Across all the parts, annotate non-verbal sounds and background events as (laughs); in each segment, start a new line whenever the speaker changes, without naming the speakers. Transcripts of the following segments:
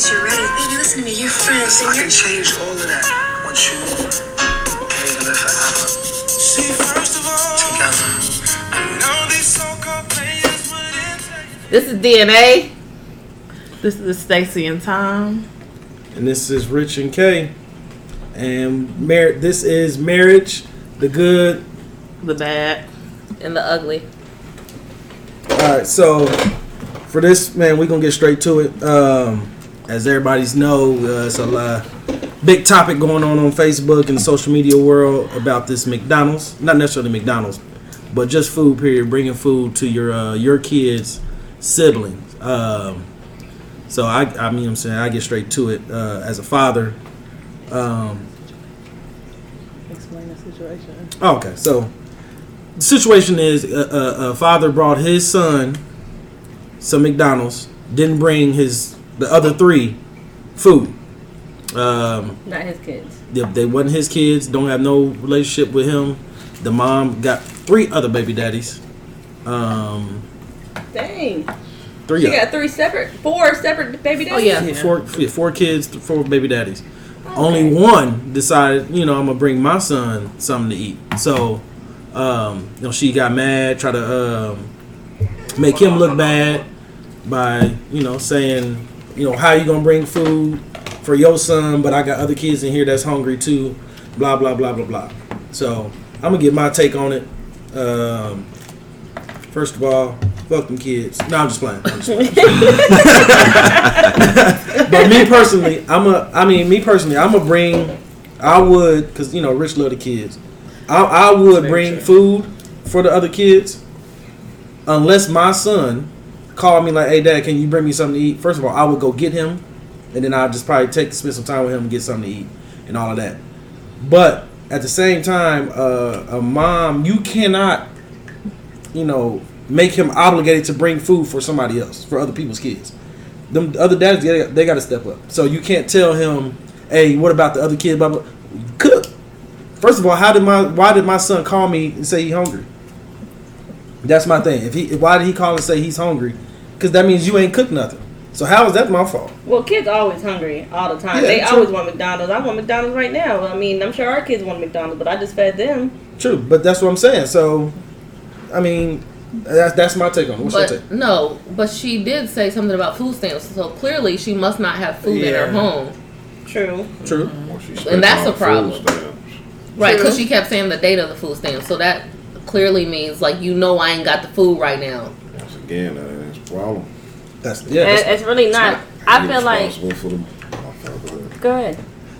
that you're ready. Baby, listen to me. Your friends
I can change all of that once you can we live forever
See, first of all,
together.
I know these so-called players wouldn't take
This is DNA. This is Stacy and Tom.
And this is Rich and Kay. And mar- this is marriage, the good.
The bad.
And the ugly.
All right, so for this man, we're gonna get straight to it. Um, as everybody's know, uh, it's a lot, big topic going on on Facebook and the social media world about this McDonald's. Not necessarily McDonald's, but just food. Period. Bringing food to your uh, your kids' siblings. Um, so I, I mean, I'm saying I get straight to it uh, as a father. Um,
Explain the situation.
Okay, so the situation is a, a, a father brought his son some McDonald's, didn't bring his the other three food. Um,
Not his kids.
they, they wasn't his kids. Don't have no relationship with him. The mom got three other baby daddies. Um,
Dang.
three.
She
of-
got three separate, four separate baby daddies.
Oh, yeah.
yeah, four, yeah, four kids, four baby daddies. Only one decided, you know, I'm gonna bring my son something to eat. So, um, you know, she got mad, try to um, make him look bad by, you know, saying, you know, how you gonna bring food for your son, but I got other kids in here that's hungry too. Blah blah blah blah blah. So, I'm gonna get my take on it. Um, first of all, fuck them kids. No, I'm just playing. I'm just playing. (laughs) but me personally, I'm a. I mean, me personally, I'm gonna bring. I would, cause you know, Rich love the kids. I, I would bring food for the other kids, unless my son called me like, "Hey, Dad, can you bring me something to eat?" First of all, I would go get him, and then I'd just probably take spend some time with him and get something to eat and all of that. But at the same time, uh, a mom, you cannot, you know, make him obligated to bring food for somebody else, for other people's kids them other dads they, they got to step up. So you can't tell him, "Hey, what about the other kid?" Blah. Cook. First of all, how did my why did my son call me and say he hungry? That's my thing. If he why did he call and say he's hungry? Because that means you ain't cooked nothing. So how is that my fault?
Well, kids always hungry all the time.
Yeah,
they
true.
always want McDonald's. I want McDonald's right now. I mean, I'm sure our kids want McDonald's, but I just fed them.
True, but that's what I'm saying. So, I mean, that's that's my take on it. What's your take?
No, but she did say something about food stamps. So clearly, she must not have food in
Yeah.
her home,
True.
True.
Well,
And that's a problem. right? Because she kept saying the date of the food stamps. So that clearly means like you know I ain't got the food right now.
Once again, that ain't his problem.
That's yeah. That's,
it's really not. I feel like.
responsible for the. my.
Go ahead.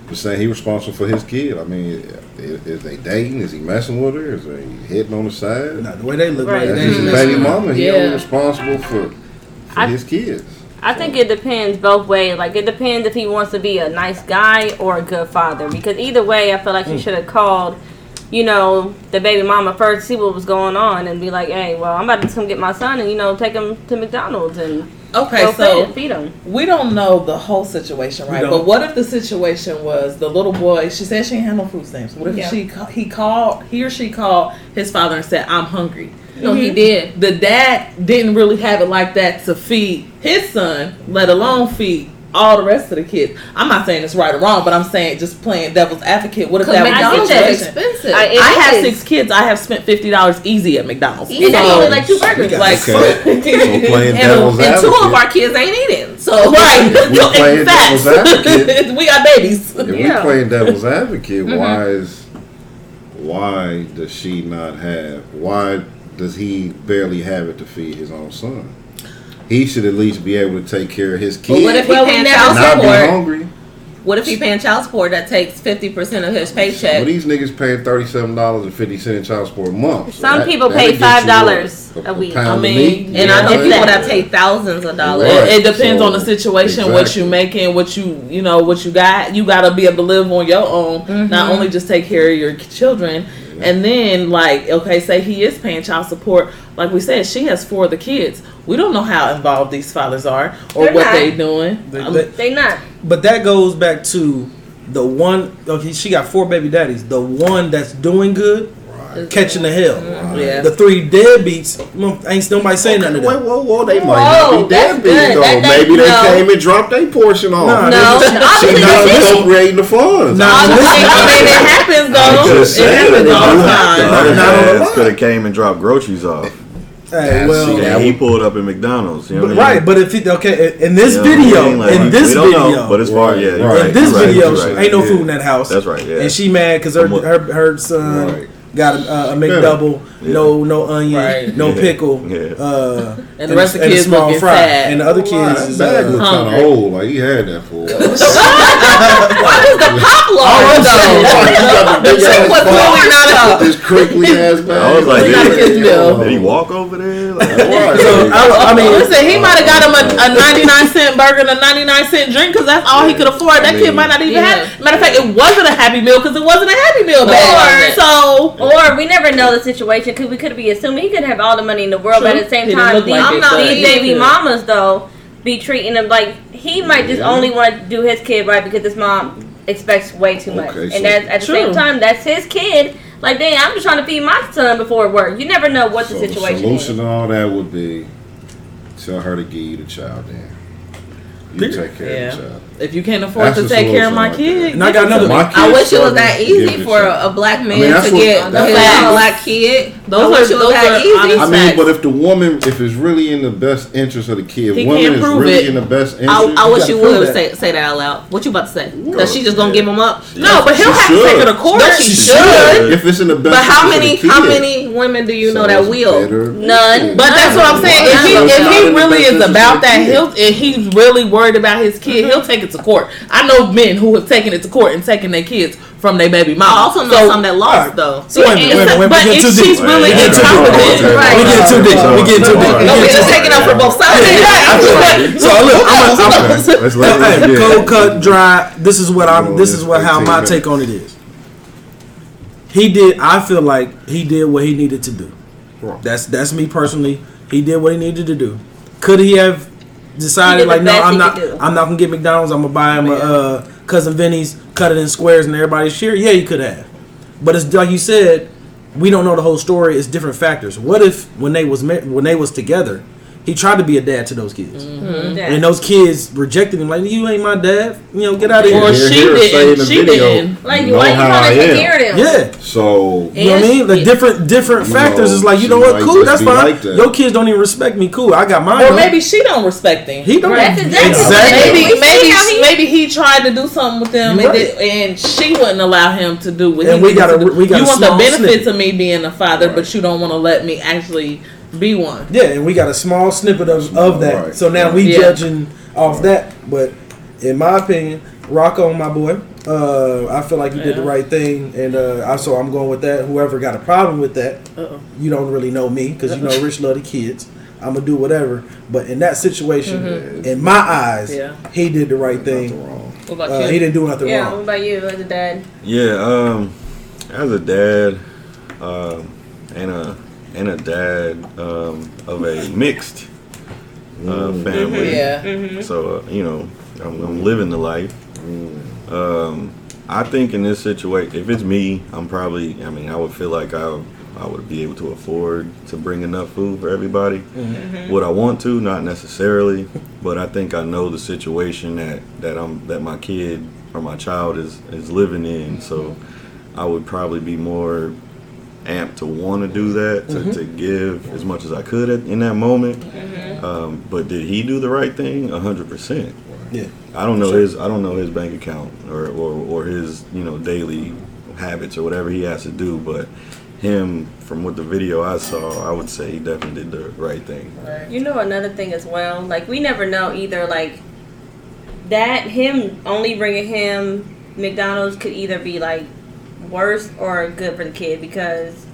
Just saying he responsible for his kid. I mean, is, is they dating? Is he messing with her? Is he hitting on the side?
nah, the way they look
Right.
like
That's
they
his baby
messing with her.
mama. He
Yeah.
only responsible for, for
I-
his kids.
I think it depends both ways. Like it depends if he wants to be a nice guy or a good father. Because either way, I feel like he hmm. should have called, you know, the baby mama first, see what was going on, and be like, "Hey, well, I'm about to come get my son, and you know, take him to McDonald's and
Okay,
go
so
feed, feed him."
we don't know the whole situation, right? But what if the situation was the little boy? She said she ain't had no food stamps. What if
Yeah.
she he called he or she called his father and said, "I'm hungry." No,
Mm-hmm.
he did. The dad didn't really have it like that to feed his son, let alone feed all the rest of the kids. I'm not saying it's right or wrong, but I'm saying just playing devil's advocate. What if
Because
that was
McDonald's
the
is
situation?
expensive. I- it
I have six kids. I have spent fifty dollars easy at McDonald's.
And that's
So-
only like two burgers.
like
Okay. So playing (laughs)
and,
devil's
and two of our kids ain't eating. So right,
We
Yo,
playing (laughs)
in fact,
devil's advocate. (laughs)
we got babies.
If
Yeah.
we playing devil's advocate, mm-hmm. why is why does she not have? Why does he barely have it to feed his own son? He should at least be able to take care of his
But
kids.
what if he
Well,
paying child
not be
support?
hungry?
What if he paying child support that takes fifty percent of his
Well,
paycheck?
these niggas paying thirty seven dollars and fifty cent child support a month. So
Some
that-
people
that'll
pay $5
what,
a week.
pound
I mean,
meat,
and
you
I know
what
people
I'm
that
saying?
pay thousands of dollars.
Right.
It, it depends
So,
on the situation, what you making, what you you know, what you got. You got to be able to live on your own, not mm-hmm. only just take care of your children. And then, like, okay, say he is paying child support. Like we said, she has four of the kids. We don't know how involved these fathers are or
They're
what
not.
they doing.
They-
Um,
they-
They not.
But that goes back to the one. Okay, she got four baby daddies. The one that's doing good, catching the hell.
Yeah.
The three deadbeats, mm, ain't nobody saying nothing to
Wait,
them.
whoa, whoa, they might
Whoa,
not be deadbeats though.
That- that-
Maybe they
no.
came and dropped their portion off.
Nah,
No,
they (laughs)
She
honestly,
not
this is-
appropriating the funds.
Nah,
I
listen,
mean, it happens
I'm
though.
just
It
saying,
happens
they
all the time.
Not
Not on the
could have came and dropped groceries off.
Hey, well,
See,
And
that
he pulled up at McDonald's. You know
but,
I mean?
right, but if it, okay, in this
You know what I
video,
mean? Like,
in this video,
know, but as far yeah,
right.
right,
in this
right,
video,
right,
ain't no
yeah.
food in that house.
That's right. Yeah.
And she mad because her, her her son
Right.
Got a, a McDouble,
Yeah.
no no onion,
Right.
no
Yeah.
pickle,
Yeah.
uh,
And the rest of the kids
small
looking
fry.
sad.
and the other kids
That
is
bag
uh,
look kind of old. Like he had that for. a while. (laughs)
Why does the pop large though?
Big ass
What's going on?
This crinkly ass bag.
I was like, (laughs)
He (laughs) got a kid's meal.
did he walk over there? Like,
so I, I mean,
Listen, he might have got him a, a 99 cent burger and a 99 cent drink because that's all he could afford. That
I
kid might not even
Yeah.
have. Matter of fact, it wasn't a Happy Meal because it wasn't a Happy Meal bag.
Or-
So,
Or we never know the situation because we could be assuming he could have all the money in the world, but at the same
He
time,
look
these,
like it,
these baby mamas though be treating him like he might just only want to do his kid right because his mom expects way too much,
Okay, so-
and that's at the
True.
same time that's his kid. Like, dang, I'm just trying to feed my son before work. You never know what the situation.
So the solution
is.
to all that would be tell her to give you the child. Then you take care
Yeah.
of the child.
If you can't afford
That's
to take care of my
right
kid,
And I got another
My
one.
kids
I wish it was that easy for a, a black man
mean,
to
what-
get
a
his black kid.
Those
I
are-
it was
those
that
are
easy.
I mean, but if the woman, if it's really in the best interest of the kid,
He
woman is really
it.
in the best interest.
I, I wish
gotta
you would
that.
say say that out loud. What you about to say?
Well,
That she just gonna
yeah.
give him up?
no, but he'll
She
have to take her to
should.
court.
No, she should.
if it's in the best.
But how many how many women do you know that will?
None.
But that's what I'm saying. If he, if he
not in the
really is about that,
kid.
he'll if he's really worried about his kid, he'll take it to court. I know men who have taken it to court and taken their kids from their baby mama.
I also know
So-
some that lost
Alright.
though.
So wait a wait wait,
but if
too
she's
deep.
really
We get too deep.
incompetent,
Right.
We get too deep. We get too deep. We
No, we
get
just taking up for both sides.
deep. So look, I'm, I'm,
Okay, let's let
Hey, cold cut, dry. This is what I'm. This is what how my take on it is. He did. I feel like he did what he needed to do. That's that's me personally. He did what he needed to do. Could he have
He
decided like, no, I'm not. I'm not gonna get McDonald's. I'm gonna buy him a uh, cousin Vinny's, cut it in squares, and everybody share. Yeah, you could have. But it's like you said, we don't know the whole story. It's different factors. What if when they was when they was together, he tried to be a dad to those kids, mm-hmm.
Yeah.
and those kids rejected him like, you ain't my dad. You know, get out of here.
Or she
hear her say in
didn't. She
video,
didn't.
Like,
know
why you
how
trying
I
to take
am.
care of them?
Yeah.
So
You know what I mean? The different different
You
factors
know,
is like, you know what? Cool, that's fine.
like that.
Your kids don't even respect me. Cool, I got mine.
Or maybe she don't respect him.
he don't.
That's exactly
exactly.
Maybe maybe
he-
maybe he tried to do something with them
You're
and,
right.
did, and she wouldn't allow him to do what
And
he
we got
to do.
we got
you want the
small
benefits of me being a father, but you don't want to let me actually be one.
Yeah, and we got a small snippet of, of that.
Right.
So now we
Yeah.
judging off that. But in my opinion, rock on my boy. Uh, I feel like you did the right thing, and uh, I so I'm going with that. Whoever got a problem with that,
Uh-oh.
you don't really know me because you know Rich love the kids. I'm gonna do whatever. But in that situation, in my eyes,
Yeah.
he did the right
nothing
thing.
wrong.
What about
Uh,
you?
he didn't do nothing
Yeah,
wrong.
what about you as a dad?
Yeah, um, as a dad, um, and a and a dad um, of a mixed uh, family.
yeah.
So uh, you know, I'm, I'm living the life. Um, I think in this situation, if it's me, I'm probably. I mean, I would feel like I I would be able to afford to bring enough food for everybody. Would I want to? Not necessarily, but I think I know the situation that that I'm that my kid or my child is is living in. So I would probably be more amped to want to do that to, to give as much as I could at, in that moment. Um, but did he do the right thing? A hundred percent.
Yeah.
I don't know his I don't know his bank account or, or, or his you know daily habits or whatever he has to do, but him from what the video I saw, I would say he definitely did the right thing.
You know another thing as well. Like we never know either. Like that him only bringing him McDonald's could either be like worse or good for the kid because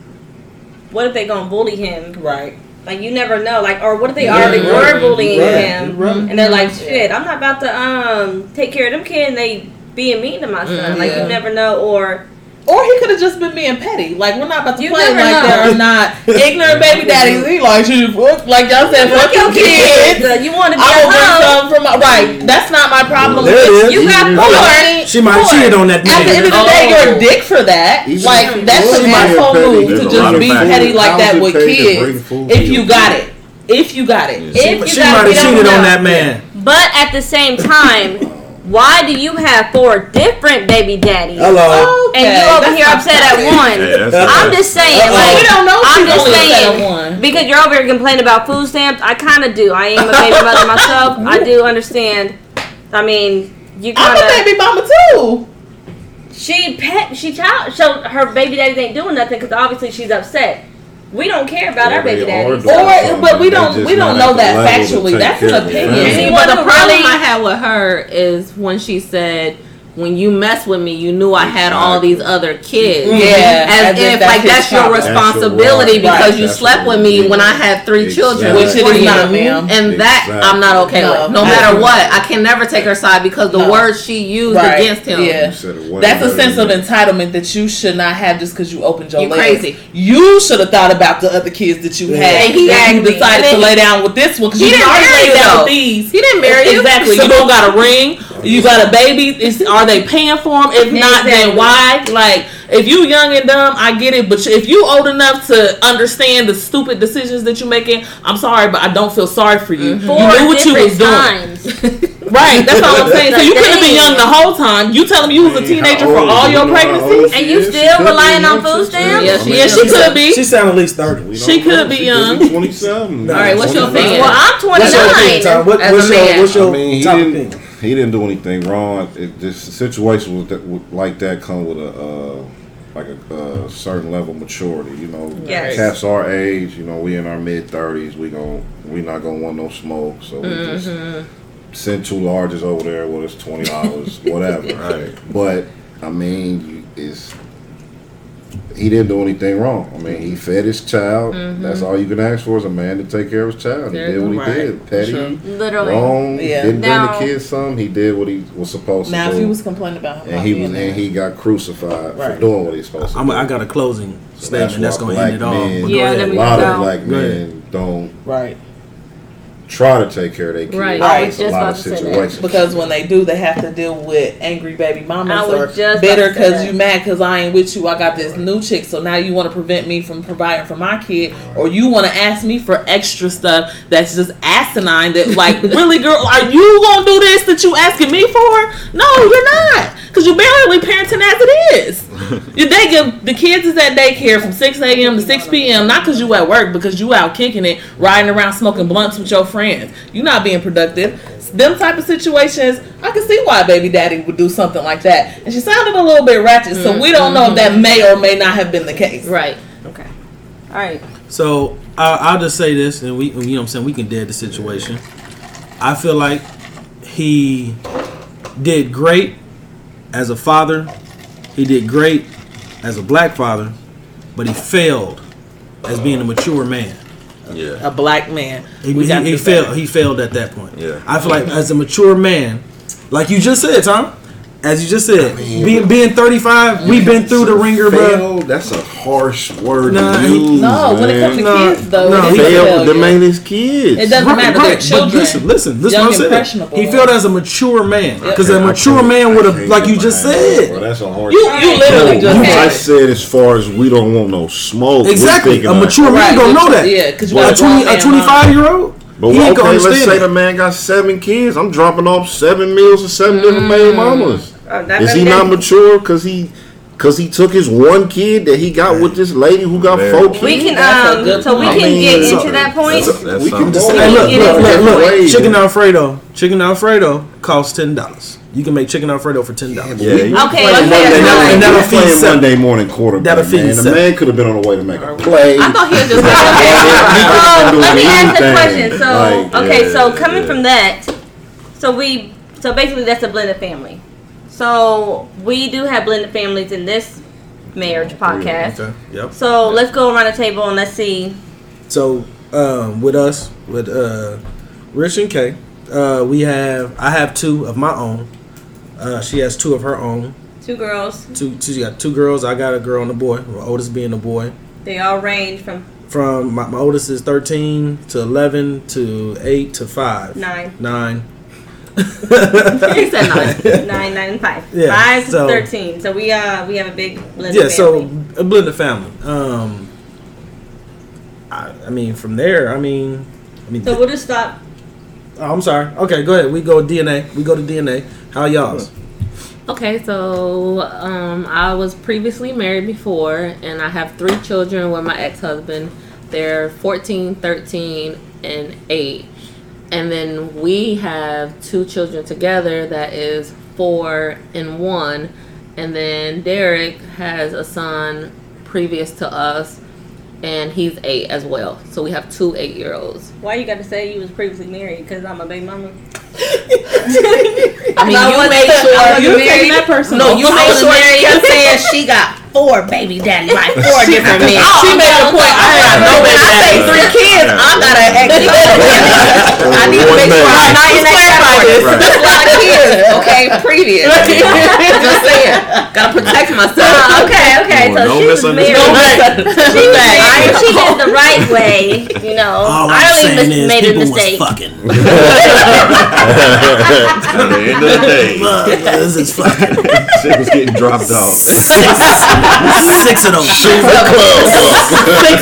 what if they gonna bully him?
Right.
Like you never know. Like or what if they
Yeah,
already
right.
were bullying
Right,
him
right.
and they're like, shit, I'm not about to um take care of them kid and they being mean to my son. Like
yeah.
you never know or
Or he could have just been being petty. Like we're not about to
You
play like
know.
there are not (laughs) ignorant baby daddies. He like she fuck like y'all said, fuck your kids.
You want to be
I will bring some from my right. That's not my problem.
There it is.
You got
Hold
porn.
She might have cheated on that man.
At the end of the day,
Oh.
you're a dick for that.
Even
like that's
you
an asshole
petty,
move to just be petty like that with
it paid to bring
kids. If you got it, if you got it.
If you got
might
it,
have
we don't
cheated on that man.
But at the same time, why do you have four different baby daddies?
Hello.
And you over here upset at one.
Yeah,
I'm just saying,
Uh-oh.
like,
We don't know
I'm just
only
saying,
one.
because you're over here complaining about food stamps. I kind of do. I am a baby (laughs) mother myself. I do understand. I mean, you
I'm
kind
a
of
baby mama too.
she pet she child so her baby daddies ain't doing nothing because obviously she's upset. We don't care about
Or
our baby
they are
daddies.
Or, but we don't- we don't know that factually. That's an opinion.
family.
Anyone
But the problem I had with her is when she said, "When you mess with me, you knew I had all these other kids." Mm-hmm.
Yeah,
as,
as if
if
that's
like that's your
problem.
responsibility
That's your right.
because you
That's
slept with me
is.
when I had three children,
Which it
before you.
not, ma'am.
And that
Exactly.
I'm not okay
No,
with. No matter what, I can never take her side because the
No.
words she used
Right.
against him.
Yeah.
You said it way
That's a sense of entitlement that you should not have just because you opened your
You
legs.
crazy.
You should have thought about the other kids that you
Yeah.
had.
And he
that you decided
And
to lay down with this one because
He
you
didn't marry you, though.
these.
He didn't marry you.
Exactly. You don't got a ring. You got a baby. Is are they paying for them? If not, then why? Like, if you young and dumb, I get it. But if you old enough to understand the stupid decisions that you're making, I'm sorry, but I don't feel sorry for you.
Four
You knew what you was doing. (laughs) Right. That's all I'm saying. So you
Like,
could have been young the whole time. You telling me you was a teenager for all your
you know how old
pregnancies?
she
And you
is?
Still relying on food
sister.
stamps?
Yeah, she
mean,
is.
She could be.
She sound at least thirty.
we don't
She
know.
could be
She
young.
be 27.
All right, what's your
25.
opinion?
Well, I'm
What's your opinion,
29.
What, what's your what's your
I mean, he
top
didn't.
opinion?
He didn't do anything wrong. It just the situation with that, with, like that come with a uh, like a uh, certain level of maturity. You know,
Yes.
cats our age. You know, we in our mid thirties. We gon' we not gonna want no smoke. So we just send two larges over there Well, it's twenty dollars, (laughs) whatever.
Right.
But I mean, you, it's he didn't do anything wrong. I mean, he fed his child. That's all you can ask for is a man to take care of his child. He did what he
go.
did. Petty,
Sure.
Literally.
wrong.
Yeah.
Didn't bring the kids some. He did what he was supposed
Now,
to
if he was complaining about him,
and he was, and he got crucified for doing what he's supposed to
I'm,
do.
I got a closing
So
statement that's
why
gonna end it all.
men-
But
Yeah,
go ahead.
a lot of black men don't
right.
Try to take care of their kids.
Right.
I
in
was
a
just
lot
about
of
to say that.
situations.
Because when they do, they have to deal with angry baby
I
mamas
was
or
just
bitter
about to say
because
that.
you mad because I ain't with you. I got this new chick, so now you want to prevent me from providing for my kid, or you want to ask me for extra stuff that's just asinine. That like, (laughs) really, girl, are you gonna do this that you asking me for? No, you're not, because you're barely parenting as it is. Your day, your, the kids is at daycare from 6 a.m. to 6 p.m. Not because you at work, because you out kicking it, riding around smoking blunts with your friends. You're not being productive. Them type of situations, I can see why baby daddy would do something like that. And she sounded a little bit ratchet, so we don't know if that may or may not have been the case.
Right.
Okay. All right.
So I, I'll just say this, and we, you know, what I'm saying we can dead the situation. I feel like he did great as a father. He did great as a black father, but he failed as being a mature man.
Yeah.
A black man.
He,
We
he, he failed. He failed at that point.
Yeah.
I feel like as a mature man, like you just said, Tom, as you just said,
mean,
being being 35, we've been through the ringer, bro.
That's a harsh word
Nah,
to
he-
use.
No, when it comes to
No,
kids, though,
no,
it
he
is
failed,
failure.
them ain't his kids.
It doesn't matter. They're children.
But listen, listen, listen
Young,
what I'm saying. He failed as a mature man because a mature man would have, like you just
behind that, bro.
said,
That's a harsh.
You, you literally
No,
just
I said as far as we don't want no smoke.
exactly. A mature man don't know that.
yeah, 'cause you
a
got a
twenty,
grown
a
man
25 year old,
But
he ain't
okay,
gonna
let's say
it.
the man got seven kids. I'm dropping off seven meals to seven different baby mamas.
Uh, that
Is he not mature because he because he took his one kid that he got with this lady who got
Very.
four
We
kids?
can um, so we
point.
can
I mean,
get
so-
into that point.
That's, that's
we can
something.
go
Hey, look,
Get
look,
it
look, look.
ways.
Chicken Alfredo, chicken Alfredo costs ten dollars. You can make chicken Alfredo for ten dollars.
Yeah, you
Okay,
play
let's
Monday
say
And
that's
that'll- and that'll feed
playing
seven.
Monday morning quarterback.
That'll feed
man. The man could have been on the way to make a play.
I thought he was just. (laughs)
So let me ask a question. So
Like,
okay, so coming
yeah.
from that, so we so basically that's a blended family. So we do have blended families in this marriage podcast.
Okay. Yep.
So let's go around the table and let's see.
So um, with us, with uh, Rich and Kay, uh, we have I have two of my own. Uh, she has two of her own.
Two girls.
Two, two. You got two girls. I got a girl and a boy. My oldest being a boy.
They all range from
From my, my oldest is thirteen to eleven to eight to five.
nine,
Nine.
He said nine. (laughs)
nine, nine, and five.
Yeah,
Five to
so-
thirteen. So we uh we have a big blended
yeah, so a blended family. Um, I, I mean, from there, I mean, I mean,
So we'll just stop.
oh, I'm sorry. Okay, go ahead. We go DNA. We go to DNA. How y'all's?
Okay, so um, I was previously married before, and I have three children with my ex husband. They're 14, 13, and 8. And then we have two children together that is 4 and 1. And then Derek has a son previous to us, and he's 8 as well. So we have two 8 year olds.
Why you got to say you was previously married? Because I'm a baby mama. (laughs)
I mean,
I
you made sure you
married.
that personal. No, you made sure she kept saying she got four baby daddies, like (laughs) four different men.
She made a point. I have no
When
baby
I say three (laughs) kids, I got an ex. I need to
One
make sure
man.
I'm not in that category.
Right.
That's a lot of kids. Okay, previous. Just saying, gotta protect myself.
Uh, okay, okay.
Well,
So
no
she was married.
misunderstanding.
She was married. She did the right way. You know,
All
I
I'm
only
saying
mis-
is
made a
people was
mistake.
fucking. (laughs) (laughs)
At the end of the day,
this is fucking.
shit was getting dropped off. (laughs)
Six of those.
Six of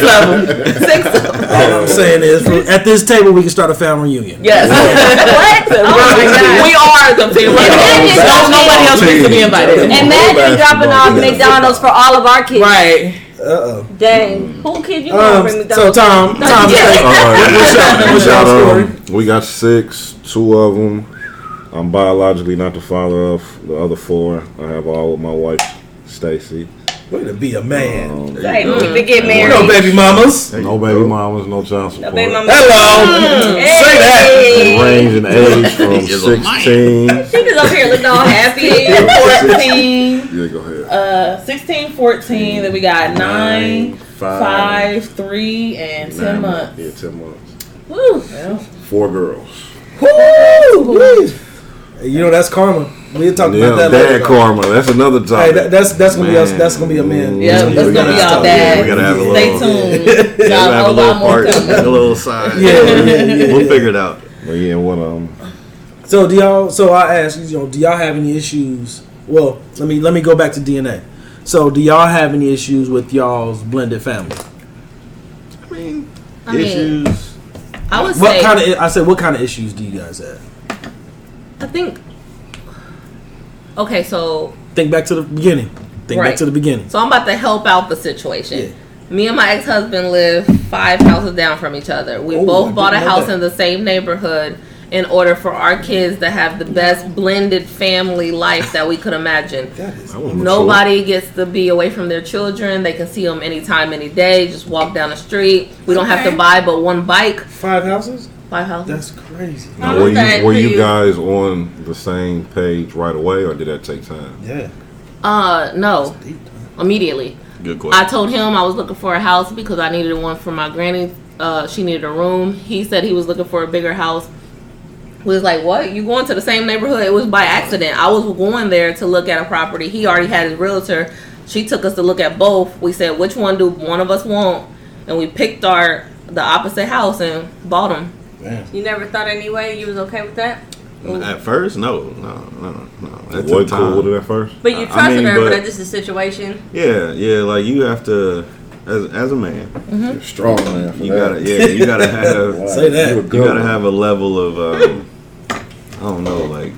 them. Six of them.
All I'm saying is, for- at this table, we can start a family reunion.
Yes.
What? Oh my god.
We are the team.
Imagine
No,
dropping-
nobody else needs to be invited.
Imagine dropping off McDonald's for all of our kids.
Right.
Uh oh.
Dang. Who kid you gonna
Um,
bring
so
McDonald's?
Tom, (laughs) Tom,
Yeah.
All right.
what's your, what's
We got,
story?
um, we got six. Two of them. I'm biologically not the father of. The other four, I have all with my wife, Stacy.
Way to be a man.
Um,
Hey, we could get
no baby mamas.
no baby mamas, no child
No
support.
baby mama.
Hello. Say that.
They range in age (laughs) from
He is a man.
16. (laughs)
She just up here looking all happy. (laughs)
14,
Yeah, go ahead.
uh, 16, 14. Then we got 9,
Five.
5, 3, and 10
Nine
months.
Yeah, 10 months.
Woo.
Four girls.
Woo! Hey, You know that's karma. We'll talk
Yeah,
about that
dad
later.
karma. That's another
Hey,
topic.
that, that's that's gonna be us. That's gonna be a man.
Yeah,
gonna be
gonna
a
be
man
all
talk.
bad.
we gotta have a
Stay
little-
tuned. (laughs)
We'll
Got
have
a
a
lot
little
more
part, a little side.
Yeah, yeah, (laughs) yeah.
We'll figure it out.
But yeah, what um,
So do y'all? So I asked you know, do y'all have any issues? Well, let me let me go back to DNA. So do y'all have any issues with y'all's blended family?
I mean,
I mean,
issues.
I would
What
say
kind of? I said, what kind of issues do you guys have?
I think. Okay, so
Think back to the beginning. Think back to the beginning.
So I'm about to help out the situation.
Yeah.
Me and my ex husband live five houses down from each other. We
Oh, I
both bought a house
that.
in the same neighborhood in order for our kids to have the best blended family life that we could imagine.
That is
I was
Nobody gets to be away from their children. They can see them anytime, any day. Just walk down the street. We don't have to buy but one bike.
five houses.
Five houses.
That's crazy.
Now, were
that
you were you
you?
guys on the same page right away, or did that take time?
Yeah.
Uh, no. Immediately.
Good question.
I told him I was looking for a house because I needed one for my granny. Uh, she needed a room. He said he was looking for a bigger house. We was like, what? You going to the same neighborhood? It was by accident. I was going there to look at a property. He already had his realtor. She took us to look at both. We said, which one do one of us want? And we picked our the opposite house and bought them.
Man.
You never thought anyway you was okay with that?
At first, no, no, no, no. That
What
took
cool with it at first?
But you
I- I
trusted
mean,
her, but,
but-
that's just a situation.
Yeah, yeah. Like you have to, as as a man,
You're strong man. For
you
that.
gotta, yeah, you gotta (laughs) have,
Say that.
You a
you gotta have a level of, um, I don't know, like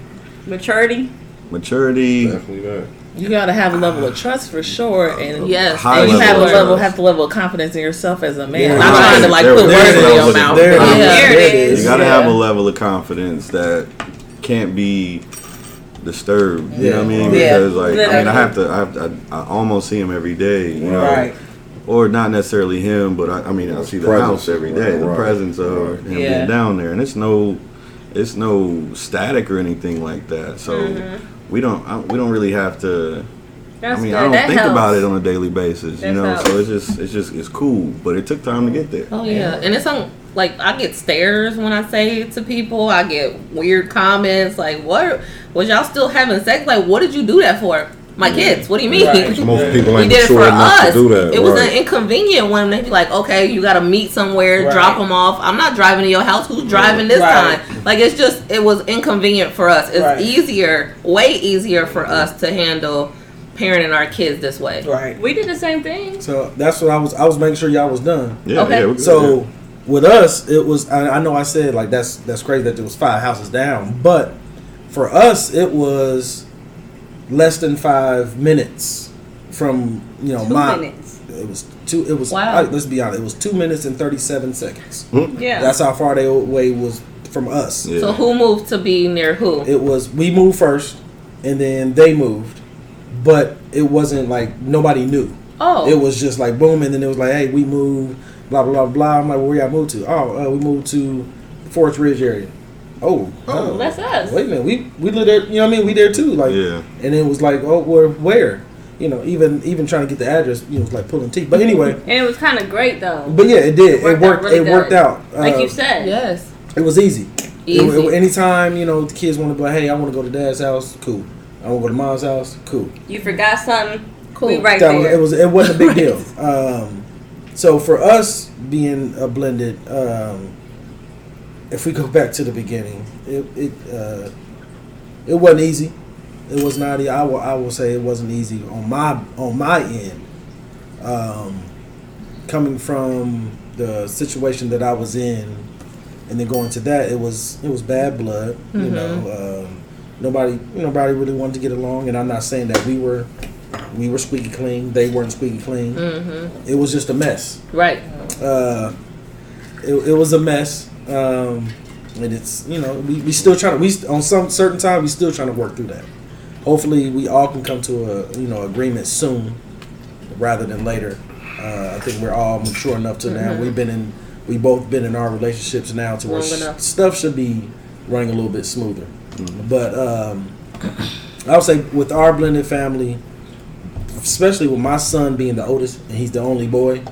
Maturity.
maturity.
Definitely that.
You gotta have a level of trust for sure, and
Yes.
And you have a level, have the level of confidence in yourself as a man.
Yeah.
Not
Right.
trying to like
There-
put words in your mouth.
There it
but
is.
yeah.
There it is.
You gotta
Yeah.
have a level of confidence that can't be disturbed. You know what I mean?
Yeah.
Because like, I mean, I have to, I, have to, I, I almost see him every day. You know,
Right.
or not necessarily him, but I, I mean, I see the
Presence.
house every day,
Right,
the
right.
presence of him
Yeah.
being down there, and it's no, it's no static or anything like that. So mm-hmm. We don't, I, we don't really have to.
That's
I mean,
good.
I don't
that
think
helps.
about it on a daily basis, you know.
helps.
So it's just, it's just, it's cool, but it took time to get there.
Oh yeah, and it's on like I get stares when I say it to people. I get weird comments like, "What was y'all still having sex? Like, what did you do that for?" My kids. What do you mean?
Right. (laughs)
Most people
we
ain't
did it for
enough
us.
to do that.
It was
right.
an inconvenient one. They'd be like, okay, you got to meet somewhere,
Right.
drop them off. I'm not driving to your house. Who's driving this
Right.
time? Like, it's just, it was inconvenient for us. It's
Right.
easier, way easier for us to handle parenting our kids this way.
Right.
We did the same thing.
So that's what I was. I was making sure y'all was done.
Yeah,
Okay.
yeah, we're
So with us, it was. I, I know I said like that's that's crazy that there was five houses down, but for us, it was less than five minutes from you know
Two
my.
minutes.
It was two. It was.
Wow.
I- let's be honest. It was two minutes and thirty seven seconds.
Yeah.
That's how far they away was from us.
Yeah.
So who moved to be near who?
It was we moved first, and then they moved, but it wasn't like nobody knew.
oh.
It was just like boom, and then it was like, hey, we moved, blah blah blah blah. I'm like, where y'all moved to? Oh, uh, we moved to Forest Ridge area. Oh, oh,
That's us.
wait a minute, we we live there. You know what I mean? We there too. Like,
Yeah.
and it was like, oh, where where? You know, even even trying to get the address, you know, it was like pulling teeth. But anyway, (laughs)
And it was kind of great though.
but yeah, it did. It
It
worked.
worked out really
it worked
good.
out.
like
Uh,
you said.
yes.
it was easy. It-
Easy.
it- anytime you know the kids want to be like, hey, I want to go to dad's house. Cool. I want to go to mom's house. Cool.
You forgot something.
Cool.
We right
that
there.
was, it was it wasn't a big (laughs) deal. Um, so for us being a blended, um, if we go back to the beginning, it it uh, it wasn't easy. It was not. I will I will say it wasn't easy on my on my end. Um, coming from the situation that I was in, and then going to that, it was it was bad blood. You know, um, nobody nobody really wanted to get along, and I'm not saying that we were we were squeaky clean. They weren't squeaky clean.
Mm-hmm.
It was just a mess.
Right.
Uh, it, it was a mess. Um, and it's you know we, we still trying to we on some certain time we still trying to work through that. Hopefully we all can come to a you know agreement soon, rather than later. Uh, I think we're all mature enough to now. We've been in we both been in our relationships now to where
Long
s-
enough.
stuff should be running a little bit smoother. But um, I would say with our blended family, especially with my son being the oldest and he's the only boy,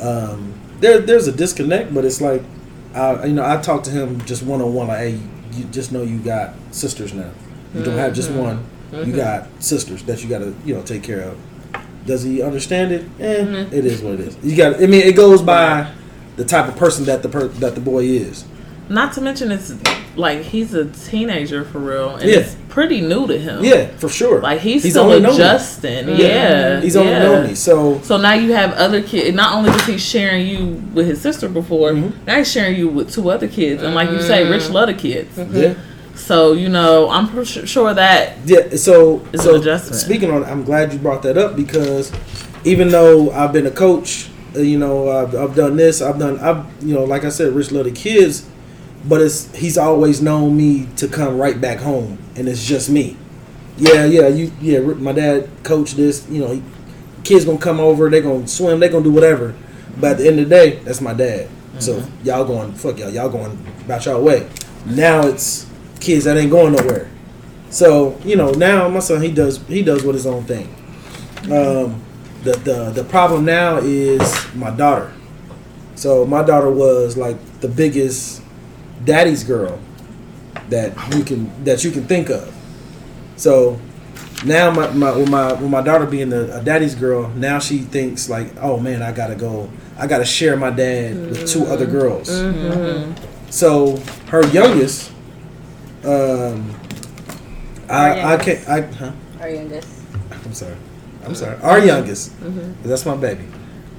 um, there there's a disconnect. But it's like, I, you know, I talked to him just one on one, like, hey, you just know you got sisters now. You don't have just mm-hmm. one. You mm-hmm. got sisters that you got to you know take care of. Does he understand it? Eh, mm-hmm. it is what it is. You got. I mean, it goes by the type of person that the per, that the boy is.
Not to mention it's like he's a teenager for real, and
Yeah.
it's pretty new to him.
Yeah, for sure.
like he's,
He's
still
only known me.
adjusting. Yeah,
He's only
yeah.
known me, so
So now you have other kids. Not only was he sharing you with his sister before,
Mm-hmm.
now he's sharing you with two other kids, and like you say, Rich love the kids.
yeah.
So you know, I'm pr- sure that
Yeah, so
It's
so
an adjustment.
speaking on, I'm glad you brought that up because even though I've been a coach, uh, you know, I've, I've done this, I've done, I've you know, like I said, Rich love the kids, but it's he's always known me to come right back home, and it's just me. Yeah, yeah, you, yeah. My dad coached this, you know, he, kids gonna come over, they gonna swim, they gonna do whatever, but at the end of the day, that's my dad. So
Mm-hmm.
y'all going fuck y'all, y'all going about y'all way. Now it's kids that ain't going nowhere. So you know now my son he does he does with his own thing. Um, the the the problem now is my daughter. So my daughter was like the biggest daddy's girl that you can that you can think of. So now my, my with my with my daughter being a, a daddy's girl, now she thinks like, oh man, I gotta go, I gotta share my dad with two other mm-hmm. girls. Mm-hmm. So her youngest, um, I I can't I huh?
Our youngest.
I'm sorry. I'm sorry. Our mm-hmm. youngest. That's my baby.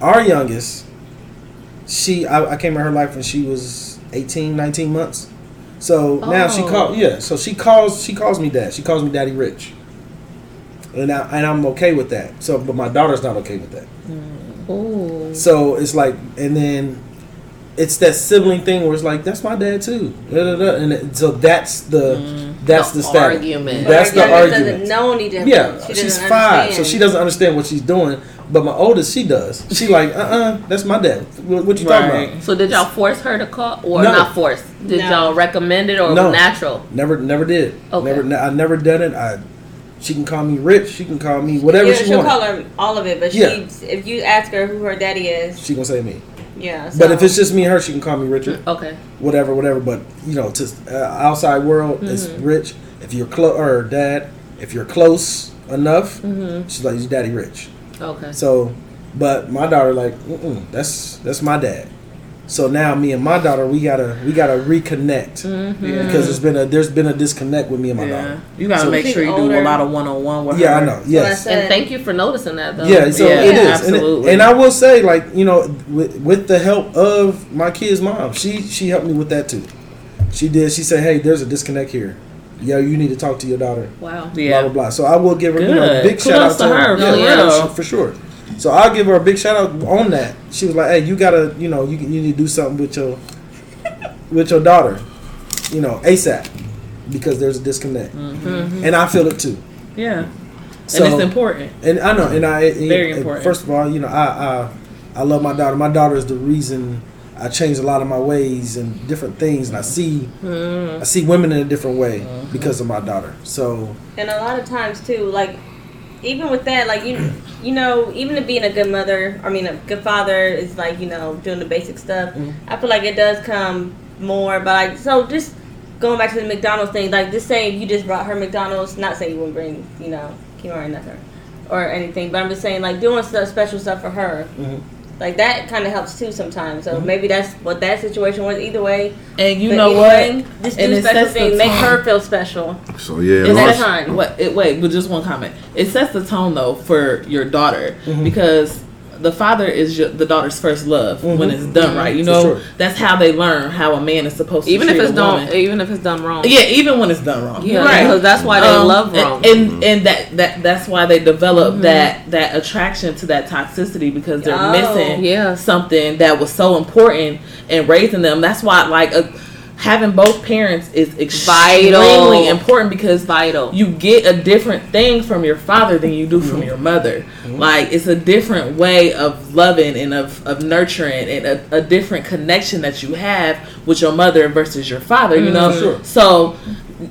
Our youngest. She. I, I came in her life when she was 18, 19 months. So now she
Oh.
call. Yeah. So she calls. She calls me dad. She calls me Daddy Rich. And I, and I'm okay with that. So, but my daughter's not okay with that. Mm.
Ooh.
So it's like, and then it's that sibling thing where it's like, that's my dad too. Da, da, da. And it, so that's the mm. that's
The
the, status.
argument.
That's
Our
the argument.
Doesn't know any different.
Yeah,
She
she's
doesn't
five, so she doesn't understand what she's doing. But my oldest, she does. She like, uh, uh that's my dad. What, what you talking about?
So did y'all force her to call, or
No.
not force? Did
No.
y'all recommend it, or
No.
natural?
Never, never did.
Okay.
Never, ne- I never done it. I, she can call me Rich. She can call me whatever
Yeah,
she
she'll
wants.
call her all of it, but
Yeah.
she if you ask her who her daddy is,
She gonna say me.
yeah. So.
But if it's just me and her, she can call me Richard.
Okay.
whatever, whatever. But you know, to uh, outside world, it's
Mm-hmm.
rich. If you're close or dad, if you're close, enough.
Mm-hmm.
She's like, "Your daddy rich."
Okay.
So, but my daughter like, Mm-mm, that's that's my dad. So now me and my daughter, we gotta we gotta reconnect
Mm-hmm.
Yeah.
because there's been a there's been a disconnect with me and my
Yeah.
daughter.
You gotta
So-
make sure you do a lot of one on one with
Yeah,
her.
I know. Yes.
said-
And thank you for noticing that though.
Yeah, so
Yeah,
it is, and,
absolutely.
it, and I will say, like you know, with, with the help of my kid's mom, she she helped me with that too. She did. She said, "Hey, there's a disconnect here. Yeah, you need to talk to your daughter."
Wow.
Blah
Yeah.
blah blah. So I will give her you know, a
Good.
big shout out
to her,
Yeah,
for
yeah, for sure. So I'll give her a big shout out on that. She was like, "Hey, you gotta, you know, you you need to do something with your with your daughter, you know, ASAP, because there's a disconnect."
Mm-hmm.
And I feel it too.
Yeah.
So,
and it's important.
and I know, and I and-
Very
and
important.
First of all, you know, I, I I love my daughter. My daughter is the reason I changed a lot of my ways and different things, and I see
Mm-hmm.
I see women in a different way because of my daughter. So
And a lot of times too, like even with that, like you, you know, even to being a good mother, I mean, a good father is like you know doing the basic stuff. I feel like it does come more, but like so just going back to the McDonald's thing, like just saying you just brought her McDonald's, not saying you wouldn't bring, you know, Kimura or nothing or anything, but I'm just saying like doing stuff special stuff for her. Like that kind of helps too sometimes. So maybe that's what that situation was. Either way,
And you
but
know what?
way, just do
it
special
sets the
things, make her feel special.
So yeah,
it's
that
sets-
Lars-
time.
What? It, wait, but just one comment. It sets the tone though for your daughter
Mm-hmm.
because the father is your, the daughter's first love when it's done right. You know,
sure.
that's how they learn how a man is supposed to
Even if it's
a
done, even if it's done wrong.
Yeah, even when it's done wrong.
Yeah,
right.
because that's why they
Um,
love wrong.
and, and and that that that's why they develop that that attraction to that toxicity because they're
Oh.
missing
Yeah.
something that was so important in raising them. That's why like uh having both parents is extremely
Vital.
important because
Vital.
you get a different thing from your father than you do from mm-hmm. your mother. Mm-hmm. Like it's a different way of loving and of, of nurturing and a, a different connection that you have with your mother versus your father. You mm-hmm. know,
Sure.
so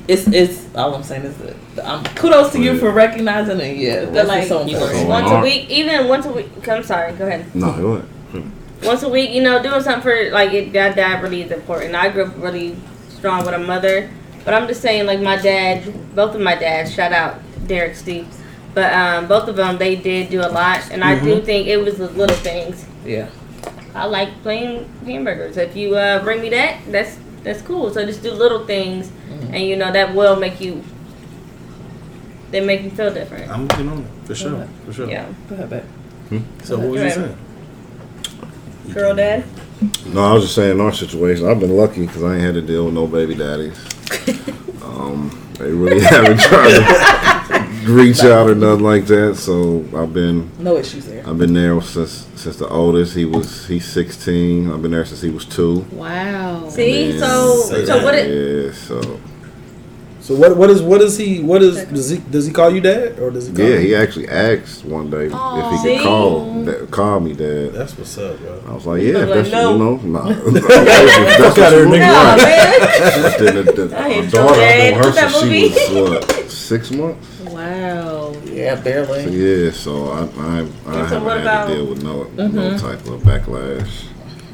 it's it's all I'm saying is that um, kudos to you for recognizing it. Yeah, that's
like,
so important.
Once a week, even once a week. I'm sorry. Go ahead.
no, go ahead.
Once a week, you know, doing something for like it, that. That really is important. I grew up really strong with a mother, but I'm just saying, like my dad, both of my dads. Shout out Derek, Steve. But um, both of them, they did do a lot, and I do think it was the little things.
Yeah,
I like plain hamburgers. If you uh, bring me that, that's that's cool. So just do little things, and you know that will make you. They make you feel different.
I'm looking on it for sure, for sure.
Yeah,
go ahead, babe.
So what was you saying?
Girl, dad.
No, I was just saying in our situation, I've been lucky because I ain't had to deal with no baby daddies. (laughs) um, they really (laughs) haven't tried to reach out or nothing like that. So I've been
No issues there.
I've been there since since the oldest. He was he's 16. I've been there since he was two.
wow.
See,
Yeah.
so so
that.
what? It,
Yeah, so
So what what is what is he what is does he does he call you dad or does he call
yeah,
you?
he actually asked one day if he
See?
could call da- call me dad.
That's what's up, bro.
I was like, yeah,
was
if
like,
that's
no.
you know, nah. (laughs) (laughs) that's
Fuck out here,
what you
nigga.
Nah,
want.
man.
But then the, the,
I
my
ain't
daughter, I've known her
that
since she
movie?
was what six months.
Wow.
Yeah, barely.
Yeah, so I I, I haven't had
about-
to deal with no
Mm-hmm.
no type of backlash.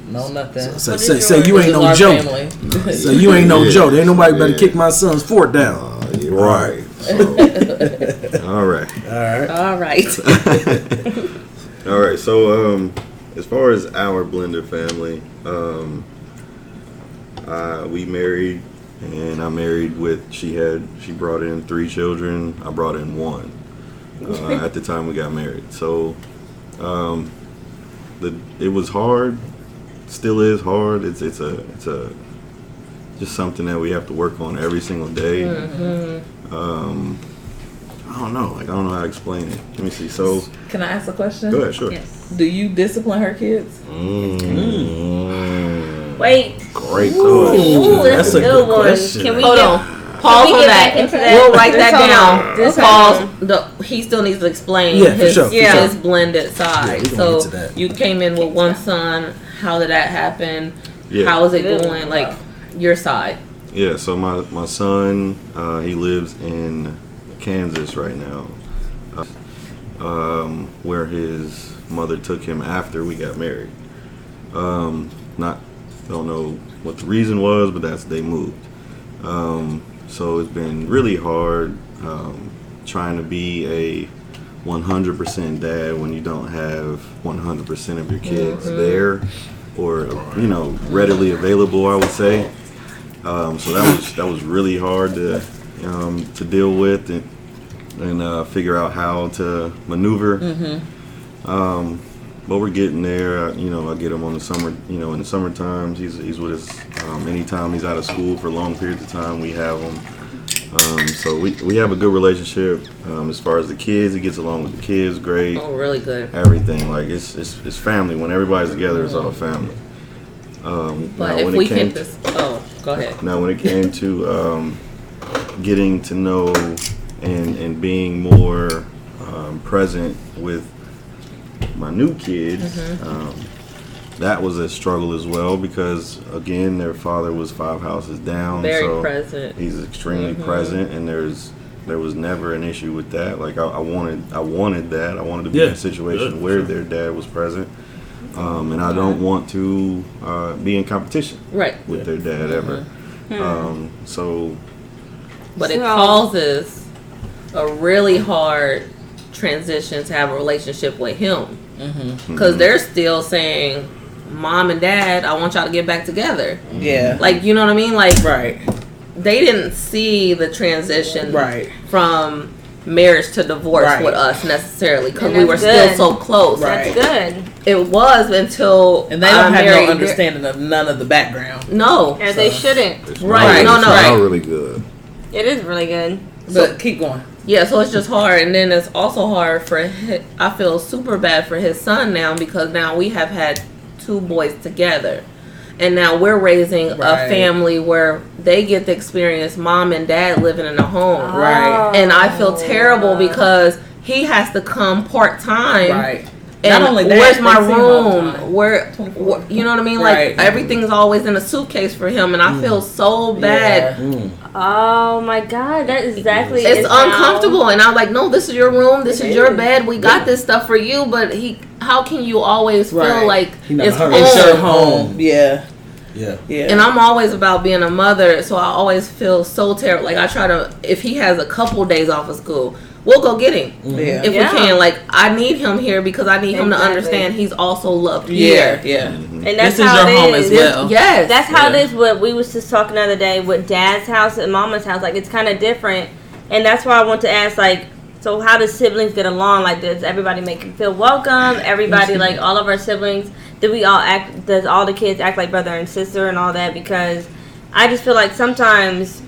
No, nothing.
So
What
say,
is
say you ain't no
our
joke.
family. (laughs)
So you ain't no
Yeah.
joke. Ain't nobody better
Yeah.
kick my son's fort down.
Uh, you're right. So, (laughs) all right.
All right.
All right. (laughs)
All right. So, um, as far as our blender family, um, uh, we married, and I married with. She had. She brought in three children. I brought in one. Uh, at the time we got married, so um, the it was hard. Still is hard. It's it's a it's a just something that we have to work on every single day. Um, I don't know. Like I don't know how to explain it. Let me see. So
Can I ask a question?
go ahead. Sure.
Yes.
Do you discipline her kids?
Mm.
Wait.
Great
Ooh,
question.
that's,
That's
a
a
good,
good
one.
question.
Can we
Hold
get,
on. Pause on that.
back that?
We'll write that down.
on. Just
Pause. The, he still needs to explain
Yeah,
his,
sure, for
Yeah.
his blended side.
we gonna
so
get to that.
you came in with one son. How did that happen?
Yeah.
How is it
Good.
going? Like your side.
Yeah, so my my son, uh, he lives in Kansas right now, uh, um, where his mother took him after we got married. Um, not don't know what the reason was, but that's they moved. Um, so it's been really hard um, trying to be a 100% dad when you don't have 100% of your kids there or you know readily available. I would say. Um, so that was that was really hard to um, to deal with and and uh, figure out how to maneuver. Um, but we're getting there. Uh, You know, I get him on the summer. You know, in the summer times, he's he's with us. Um, anytime he's out of school for long periods of time, we have him. Um, so we, we have a good relationship um, as far as the kids. He gets along with the kids great.
Oh, really good.
Everything like it's, it's it's family. When everybody's together, it's all family. Um,
But
now
if
when
we
it
can
came
just, oh, go ahead.
now, when it came to um, getting to know and and being more um, present with my new kids,
Mm-hmm.
That was a struggle as well because again, their father was five houses down.
Very
so
present. Mm-hmm.
He's extremely present, and there's there was never an issue with that. Like I, I wanted, I wanted that. I wanted to be in a situation
Good,
where
sure.
their dad was present. Um, and I don't want to uh, be in competition
Right.
with their dad ever. Um, so
But it
So-
causes a really hard transition to have a relationship with him.
Mm-hmm.
Because they're still saying, Mom and Dad, I want y'all to get back together.
Yeah.
Like, you know what I mean? Like,
Right.
they didn't see the transition
Right.
from marriage to divorce
Right.
with us necessarily because we were
that's
still so close.
Right.
That's good.
It was until
And they don't
I
have
married
no understanding of none of the background.
No,
And they shouldn't.
It's
Right,
not-
no,
it's
no.
not really good.
It is really good.
But keep going.
Yeah, so it's just hard, and then it's also hard for. His, I feel super bad for his son now because now we have had two boys together, and now we're raising
Right.
a family where they get to experience mom and dad living in a home,
Right.
and I feel oh, terrible because he has to come part time.
Right.
And
Not only that,
where's my
see him all the
room?
time.
Where, wh- you know what I mean?
Right.
Like everything's always in a suitcase for him, and I mm. feel so bad.
Yeah. Mm.
Oh my god, that is exactly.
It's
is how-
uncomfortable, and I'm like, no, this is your room, this
It
is your bed. We got this stuff for you, but he, how can you always feel
Right.
like it's
hurt.
home?
It's your
Home.
home. Yeah.
Yeah.
Yeah.
And I'm always about being a mother, so I always feel so terrible. Like I try to, if he has a couple days off of school, we'll go get him mm-hmm.
yeah.
if
Yeah.
we can. Like I need him here because I need him to understand he's also loved
yeah.
here.
Yeah.
And that's mm-hmm.
This is
how
your home
is.
as well.
Yes,
That's how
Yeah.
it is. What we was just talking the other day with Dad's house and Mama's house. Like it's kind of different, and that's why I want to ask. Like, so how does siblings get along? Like, does everybody make him feel welcome? Everybody, (laughs) like all of our siblings, do we all act? Does all the kids act like brother and sister and all that? Because I just feel like sometimes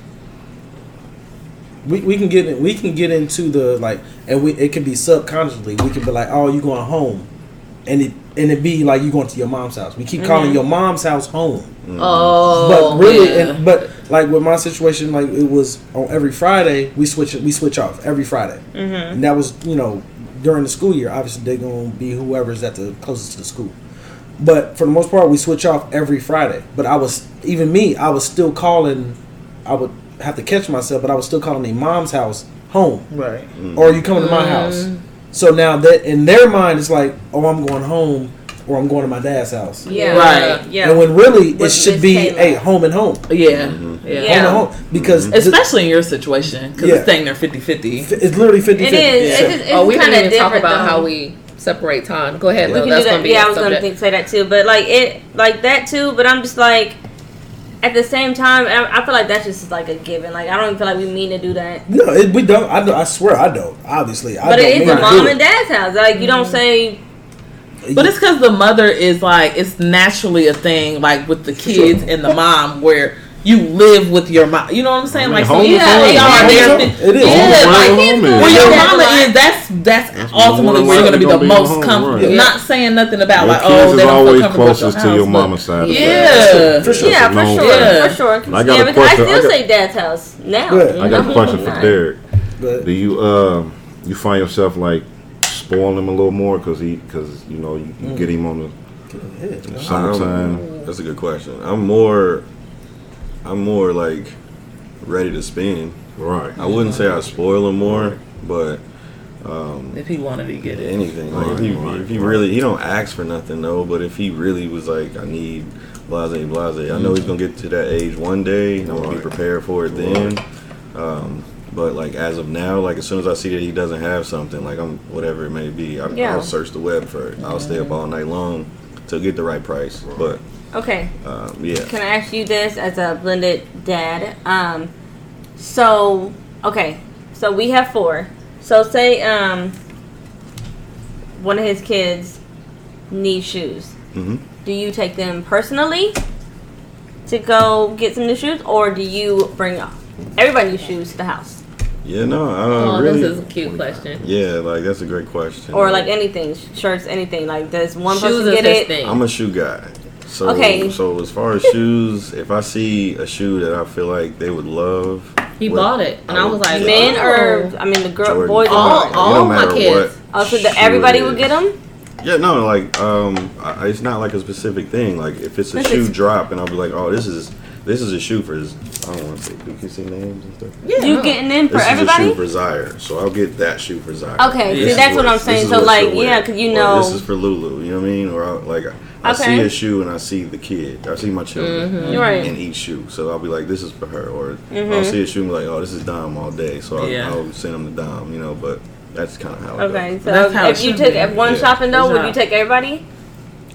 We, we can get in, we can get into the like and we it can be subconsciously we can be like oh you going home. And it and it be like you going to your mom's house. We keep calling your mom's house home.
Oh,
but really
yeah.
and, but like with my situation like it was on every Friday we switch we switch off every Friday.
Mm-hmm.
and that was you know during the school year obviously they're gonna be whoever's at the closest to the school. But for the most part we switch off every Friday. But I was even me I was still calling I would have to catch myself but I was still calling their mom's house home
Right. Mm.
or are you coming to my mm. house so now that in their mind it's like oh I'm going home or I'm going to my dad's house
yeah,
Right.
yeah.
and when really it
With
should be
a
hey home and home
Yeah. Yeah.
Yeah.
home and home mm-hmm. because mm-hmm. th-
Especially in your situation, because
Yeah.
it's staying there 50 50.
it's literally 50
it is. It's, just, it's
oh, we
kind of
talk about
though.
how we separate time. Go ahead,
We can
That's
do
gonna
that.
be
Yeah, I was gonna say that too. But like it, like that too. But I'm just like, at the same time, I, I feel like that's just like a given. Like I don't even feel like we mean to do that.
no it, we don't I, don't- I swear I don't obviously I
But
don't
it is a mom and dad's house. Like you don't mm-hmm. say.
But it's because the mother is like, it's naturally a thing, like with the kids and the mom, where you live with your mom. You know what I'm saying?
I mean,
like,
home is
yeah,
home.
they are.
Home is
They're
It is.
Yeah,
Home
like,
home is.
where your
Yeah.
mama is, that's that's,
That's
ultimately where you're gonna be the
be
most comfortable.
right.
Not saying nothing about
Your
like,
kids
oh, they don't feel
always
comfortable
closest
your
to your
house, but-
mama's side. of the
Yeah,
For sure.
Yeah, for sure,
fact.
for sure.
I got
yeah,
a
because I
question. I
still
got-
say dad's house now.
I got a question for Derek. Do you uh you find yourself like spoiling him a little more because he because you know you, you get him on the summertime?
Um, that's a good question. I'm more, I'm more like ready to spin.
Right.
I wouldn't say I spoil him more, but
If he wanted to get it.
anything. Like if he,
Right,
if he
right.
really, he don't ask for nothing though. But if he really was like, I need blase blase, I know he's gonna get to that age one day, and I'm gonna be prepared for it then. Um, But like as of now, like as soon as I see that he doesn't have something, like I'm whatever it may be, I,
Yeah.
I'll search the web for it. I'll stay up all night long to get the right price. But
Okay.
um, yeah,
Can I ask you this as a blended dad? Um, so okay, so we have four. So say um, one of his kids needs shoes.
Mm-hmm.
Do you take them personally to go get some new shoes, or do you bring everybody new shoes to the house,
yeah, no, I
Oh,
don't really.
this is a cute question.
yeah, like that's a great question.
or like anything, shirts, anything? Like does one
Shoes
person
is
get
his
it?
thing.
I'm a shoe guy. So,
Okay.
So as far as shoes, if I see a shoe that I feel like they would love,
He
what-
bought it, and I was like,
Men
oh.
or I mean the girl,
Jordan.
boys,
All-
and girls.
all
it
my
matter
kids.
Oh, so the, everybody
it
will get them?
Yeah, no, like um, I, it's not like a specific thing. Like if it's a shoe drop, and I'll be like, oh, this is this is a shoe for. I don't want to say. You can see names and stuff.
Yeah.
You getting in for
This is a shoe for Zaire, so I'll get that shoe for Zaire.
Okay,
This
see, that's what I'm saying. So, like, yeah, because you
Or
know-
this is for Lulu. You know what I mean? Or I, like I see a shoe and I see the kid. I see my children
You're right.
in each shoe, so I'll be like, this is for her. Or
Mm-hmm.
I'll see a shoe and be like, oh, this is Dom all day, so I'll,
Yeah.
I'll send them to Dom. You know, but that's kind of how. It
Okay,
goes.
so
That's how it
if you
should
took
be.
one
Yeah.
shopping though, would you take everybody?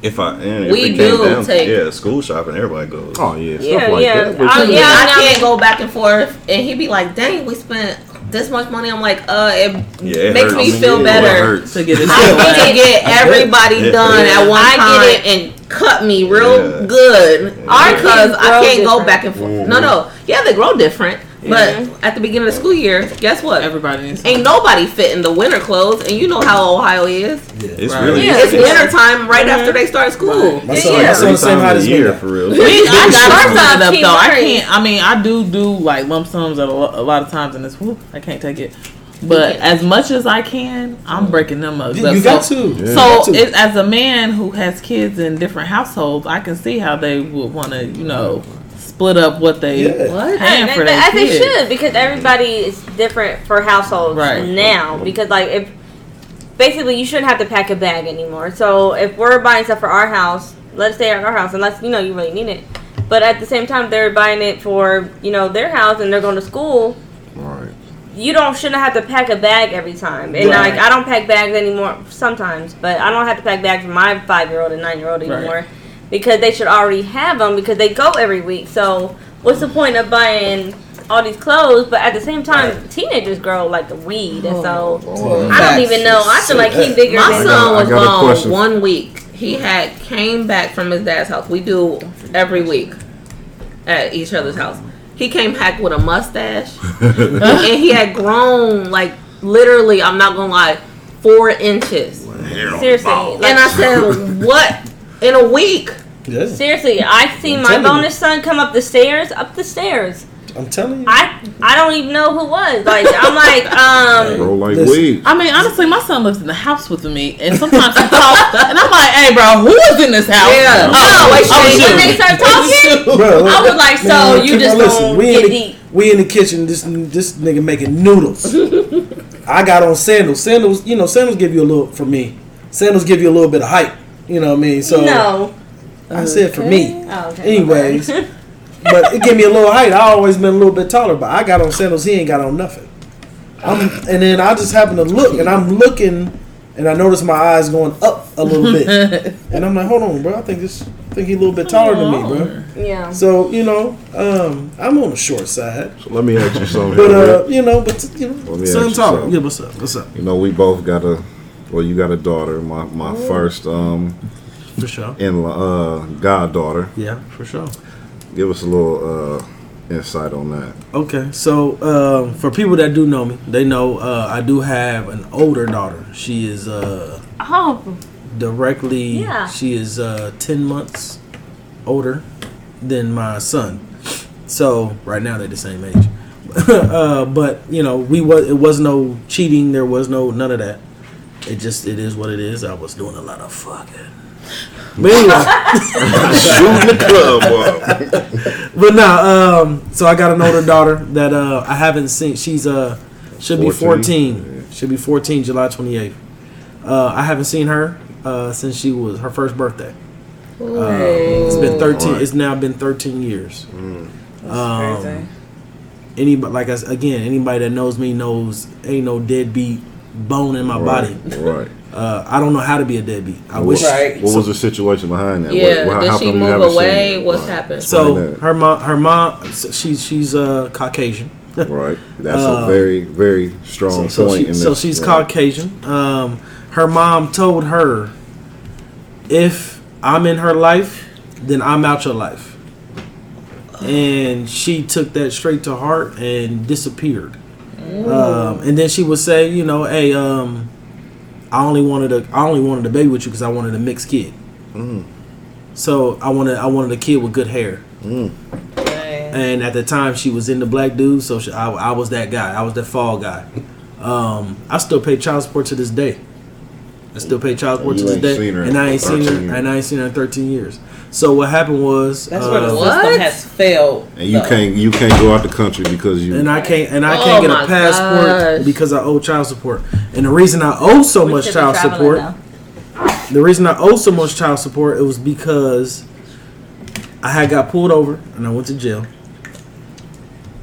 If I and if
We
it came
do
down,
take-
yeah, school shopping, everybody goes.
Oh yeah, stuff
Yeah,
like
yeah.
that.
I- yeah,
I
I
can't go back and forth, and he'd be like, "Dang, we spent this much money." I'm like, "Uh, it
Yeah, it
makes
hurts.
me
I mean,
feel
yeah,
better
to get it.
I need to get everybody
Yeah.
done
Yeah.
at one
I
time
get it
and cut me real
Yeah.
good
Our
because
kids
I can't go back and forth.
Mm-hmm.
No, no, yeah, they grow different, but
Mhm.
at the beginning of the school year, guess what?
Everybody needs.
Ain't nobody fit in the winter clothes, and you know how Ohio is.
Yeah, It's
Right.
really
Yeah.
It's
Yeah.
winter time right after they start school.
My
Yeah,
son,
yeah.
my son the same height
time
as
of
me.
year for real.
We, I gotta
off,
up though. I can't. I mean, I do do like lump sums a, a lot of times, and it's whoop, I can't take it. But as much as I can, I'm breaking them up.
You, you
So-
got to.
Yeah.
So,
got to.
it, as a man who has kids in different households, I can see how they would want to, you know, split up what they
Yeah.
What?
paying
As
for their
they
kids.
should, because everybody is different for households
Right.
now. Because like if basically you shouldn't have to pack a bag anymore. So if we're buying stuff for our house, let's stay at our house unless you know you really need it. But at the same time, they're buying it for you know their house and they're going to school.
Right.
You don't shouldn't have to pack a bag every time. And
Right.
like I don't pack bags anymore sometimes, but I don't have to pack bags for my five year old and nine year old anymore because they should already have them because they go every week. So what's the point of buying all these clothes? But at the same time, teenagers grow like a weed, and so I don't even know. I feel like he bigger
My
than.
son was
got
gone one week. He had came back from his dad's house. We do every week at each other's house. He came back with a mustache, (laughs) and he had grown like literally. I'm not gonna lie, four inches.
Seriously, like,
And I said, (laughs) "What in a week?"
Yeah.
seriously, I see
I'm
my
telling you.
bonus son come up the stairs, up the stairs.
I'm telling you.
I I don't even know who was. Like I'm (laughs) like um.
Roll like
Listen.
weed.
I mean, honestly, my son lives in the house with me, and sometimes he talks, and I'm like, "Hey, bro, who is in this house?"
Yeah.
Oh,
wait,
oh,
Shane,
shoot.
when they start talking,
Bro,
I was like, so
man,
you just
on listening. we
get
in the,
deep.
We in the kitchen. This this nigga making noodles. I got on sandals. Sandals, you know, sandals give you a little for me. Sandals give you a little bit of height. You know what I mean? So
no.
I said for me.
Oh, okay.
Anyways, (laughs) but it gave me a little height. I always been a little bit taller, but I got on sandals. He ain't got on nothing. I'm, and then I just happen to look, and I'm looking, and I notice my eyes going up a little bit, (laughs) and I'm like, hold on, bro. I think this, I think he a little bit taller than me, bro.
Yeah.
So you know, um, I'm on the short side,
So let me ask you something.
but
here,
uh,
Rick.
you know, but you know,
me
son
ask
taller. Yeah, what's up? What's up?
you know, we both got a. Well, you got a daughter. My my first um
For sure.
in uh goddaughter.
Yeah, for sure.
Give us a little uh insight on that.
Okay, so um, for people that do know me, they know uh, I do have an older daughter. She is uh,
Oh,
directly.
Yeah.
She is uh, ten months older than my son. So right now they're the same age. (laughs) uh, but you know, we was it was no cheating. There was no none of that. It just it is what it is. I was doing a lot of fucking. But anyway,
Shooting the club up.
but no. Um, so I got an older daughter that uh, I haven't seen. She's uh should be
14?
fourteen. Should be fourteen, July twenty eighth. Uh, I haven't seen her uh, since she was her first birthday. It's been thirteen.
Right.
It's now been thirteen years.
Crazy.
Um, anybody like I s again anybody that knows me knows ain't no deadbeat bone in my body.
Right.
Uh, I don't know how to be a deadbeat. I
What-
wish.
Right.
What was the situation behind that?
Yeah,
What-
did
how
she
come
move
haven't
away?
it?
What's
Right.
happened?
So her mom, her mom, she's she's uh, Caucasian. (laughs)
Right. That's
Uh,
a very, very strong
so,
point.
she,
in
so
this.
she's
Right.
Caucasian. Um, her mom told her, if I'm in her life, then I'm out your life. And she took that straight to heart and disappeared. Um, and then she would say, you know, hey, um, I only wanted a, I only wanted a baby with you because I wanted a mixed kid. So I wanted, I wanted a kid with good hair. And at the time, she was in the black dude, so she, I, I was that guy. I was that fall guy. Um, I still pay child support to this day. I still pay child support
You
to this day, and I ain't seen her,
years.
and I ain't seen her in 13 years. So what happened was,
That's where the
uh,
What?
system has failed.
And you
though.
can't, you can't go out the country because you.
and I can't, and I
Oh
can't get a passport
gosh.
because I owe child support. And the reason I owe so
We
much child support,
now.
the reason I owe so much child support, it was because I had got pulled over and I went to jail.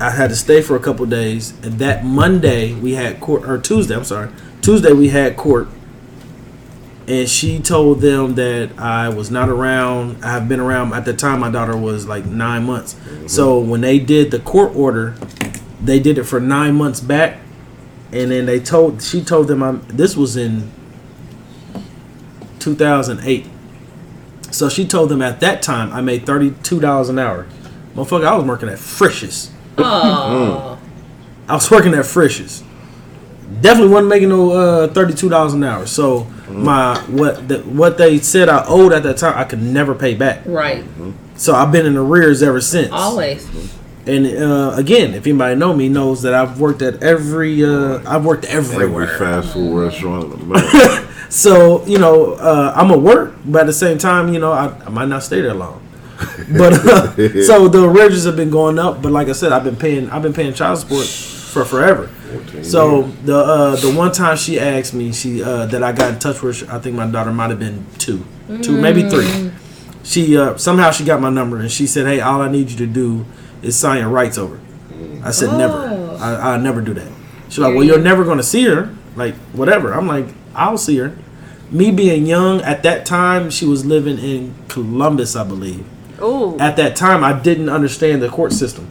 I had to stay for a couple days, and that Monday we had court, or Tuesday, I'm sorry, Tuesday we had court, and she told them that I was not around. I have been around at the time. My daughter was like nine months. Mm-hmm. So when they did the court order, they did it for nine months back, and then they told she told them I'm. This was in 2008. So she told them at that time I made thirty-two dollars an hour. Motherfucker, I was working at Frisch's.
Oh,
I was working at Frisch's. Definitely wasn't making no uh, thirty-two dollars an hour. So my what the, what they said I owed at that time I could never pay back.
right.
So I've been in arrears ever since.
Always.
And uh, again, if anybody know me, knows that I've worked at every uh, I've worked
every
everywhere.
fast food restaurant in (laughs) America.
So you know, uh, I'm a work, but at the same time, you know, I, I might not stay there long. But uh, (laughs) so the arrears have been going up. But like I said, I've been paying I've been paying child support for forever. So the uh, the one time she asked me, she uh, that I got in touch with, I think my daughter might have been two, two maybe three. She uh, somehow she got my number and she said, "Hey, all I need you to do is sign your rights over." I said, "Never. I I never do that." She's like, "Well, you're never gonna see her. Like whatever." I'm like, "I'll see her." Me being young at that time, she was living in Columbus, I believe.
Ooh.
At that time, I didn't understand the court system,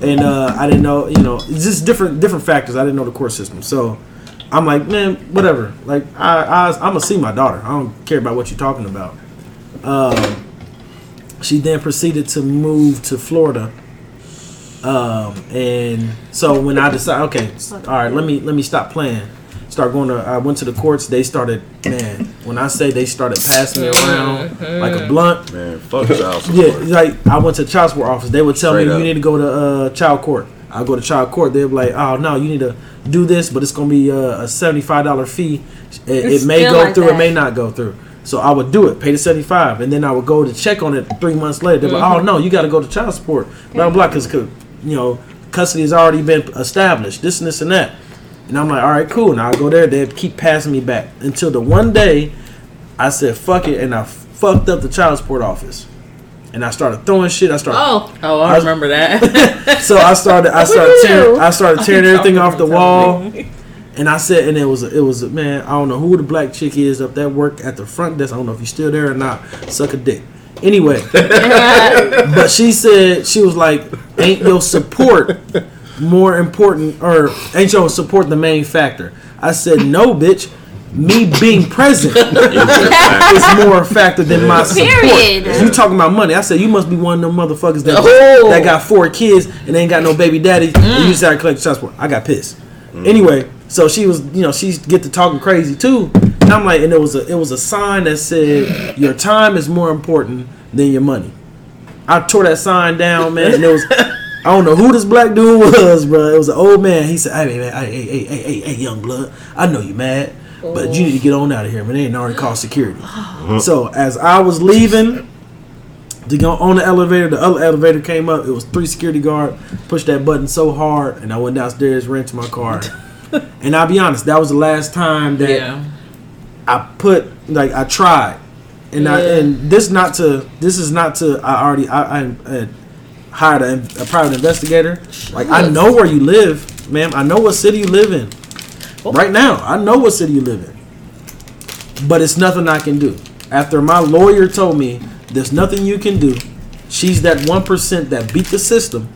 and uh, I didn't know, you know, just different different factors. I didn't know the court system, so I'm like, man, whatever. Like, I, I I'm gonna see my daughter. I don't care about what you're talking about. Um, she then proceeded to move to Florida. Um, and so when I decided, okay, all right, let me let me stop playing. Start going to. I went to the courts. They started, man. When I say they started passing me around like a blunt,
Man, fuck child support.
yeah, like I went to child support office. They would tell
Straight
me
up.
you need to go to uh, child court. I go to child court. They'd be like, oh no, you need to do this, but it's gonna be uh, a seventy five dollar fee. It, it may go
like
through,
that.
it may not go through. So I would do it, pay the seventy five, and then I would go to check on it three months later. They're like,
Mm-hmm.
oh no, you got to go to child support, blah blah, blah, because you know custody has already been established. This and this and that. And I'm like, all right, cool. Now I go there. They keep passing me back until the one day I said, fuck it, and I fucked up the child support office. And I started throwing shit. I started
Oh,
Oh, I remember that. (laughs)
so I started I started tearing? I started tearing everything off the wall. And I said, and it was a, it was a, man. I don't know who the black chick is up that work at the front desk. I don't know if you're still there or not. Suck a dick. Anyway, (laughs) but she said she was like, "Ain't your support more important, or ain't your support the main factor?" I said, "No, bitch. Me being present (laughs) is more a factor than my support.
Period.
You talking about money? I said you must be one of them motherfuckers that
Oh.
that got four kids and ain't got no baby daddy. And mm. you start collecting child support. I got pissed. Anyway, so she was, you know, she get to talking crazy too. And I'm like, and it was a it was a sign that said your time is more important than your money. I tore that sign down, man, and it was. I don't know who this black dude was, bro. It was an old man. He said, "Hey, man, hey, hey, hey, hey, hey, young blood. I know you mad, but you need to get on out of here, man. They ain't already called security." Uh-huh. So as I was leaving to go on the elevator, the other elevator came up. It was three security guard. Pushed that button so hard, and I went downstairs, ran to my car. (laughs) and I'll be honest, that was the last time that
yeah.
I put like I tried, and I and this not to this is not to I already I I, I hired a, a private investigator. Like I know where you live, ma'am. I know what city you live in. Right now, I know what city you live in. But it's nothing I can do. After my lawyer told me there's nothing you can do, she's that one percent that beat the system.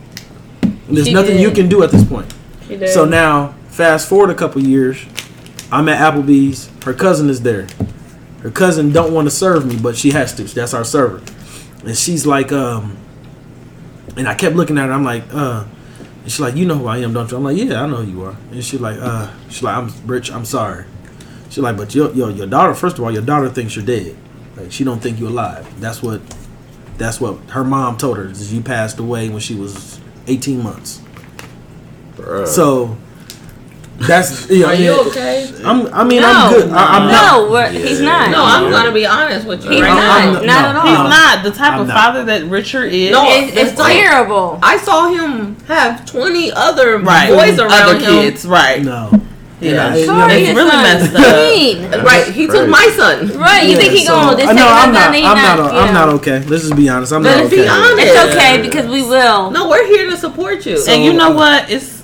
There's nothing you can do at this point.
Did.
So now, fast forward a couple years, I'm at Applebee's. Her cousin is there. Her cousin don't want to serve me, but she has to. That's our server. And she's like, um, and I kept looking at her. I'm like, uh, and she's like, you know who I am, don't you? I'm like, yeah, I know who you are. And she's like, uh, she's like, I'm rich. I'm sorry. She's like, but your your your daughter. First of all, your daughter thinks you're dead. Like she don't think you're alive. That's what. That's what her mom told her. Is you passed away when she was 18 months.
Bruh.
So that's you know,
Are you
yeah,
okay?
I'm. I mean,
no,
I'm good. I, I'm not.
no, we're, he's not.
No, I'm gonna be honest with you
He's
right
not.
now.
I'm-
not at all.
He's not the type
I'm
of
not.
father that Richard is.
No,
It's, it's
It's like-
terrible.
I saw him have 20 other
right.
boys around
other
him.
kids, right?
No.
Yeah.
I- you know,
Sorry,
it's really
son.
messed up.
Mean.
Right, he took my son.
Right, you
yeah,
think he
so-
going this
I know
take
I'm
that
not. I'm not.
not,
I'm not okay. Let's just be honest. I'm
But
not
if he
okay.
honest-
It's okay because we will.
No, we're here to support you.
and you know what? It's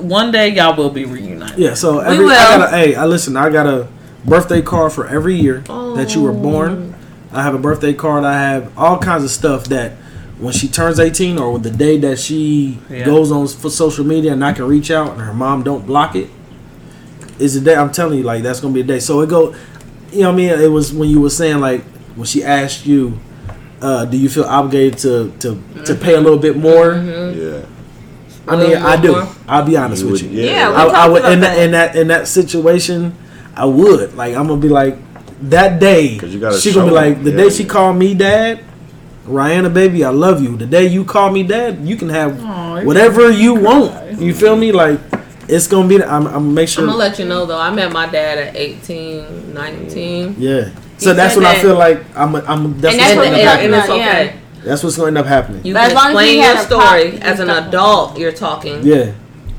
one day y'all will be reunited.
Yeah. So every
will.
I got a. Hey, I listen. I got a birthday card for every year that you were born. I have a birthday card. I have all kinds of stuff that when she turns 18 or the day that she
Yeah.
goes on for social media and I can reach out and her mom don't block it is the day I'm telling you like that's gonna be a day. So it go, you know what I mean? It was when you were saying like when she asked you, uh, do you feel obligated to to to pay a little bit more?
yeah.
I mean, I do.
more?
I'll be honest
You
with
would-
you.
Yeah, we
I, I
talked
would in that.
that.
in that in that situation. I would like I'm gonna be like that day.
'Cause you gotta
She gonna be like the
Yeah,
day she called me dad. Rihanna, baby, I love you. The day you call me dad, you can have
Aw, you're
whatever you want. You feel me? Like it's gonna be. I'm, I'm gonna make sure.
I'm gonna let you know though. I met my dad at 18, 19.
yeah. So that's
said
when I feel like I'm. I'm. That's
And
what's
that's
And,
what
gonna
we
end
and,
up
talked
and
happening.
it's
about, yeah.
Okay.
That's what's gonna end up happening.
You
But
can
as long as
explain
he
your
had a pop-
story as an adult. You're talking,
Yeah.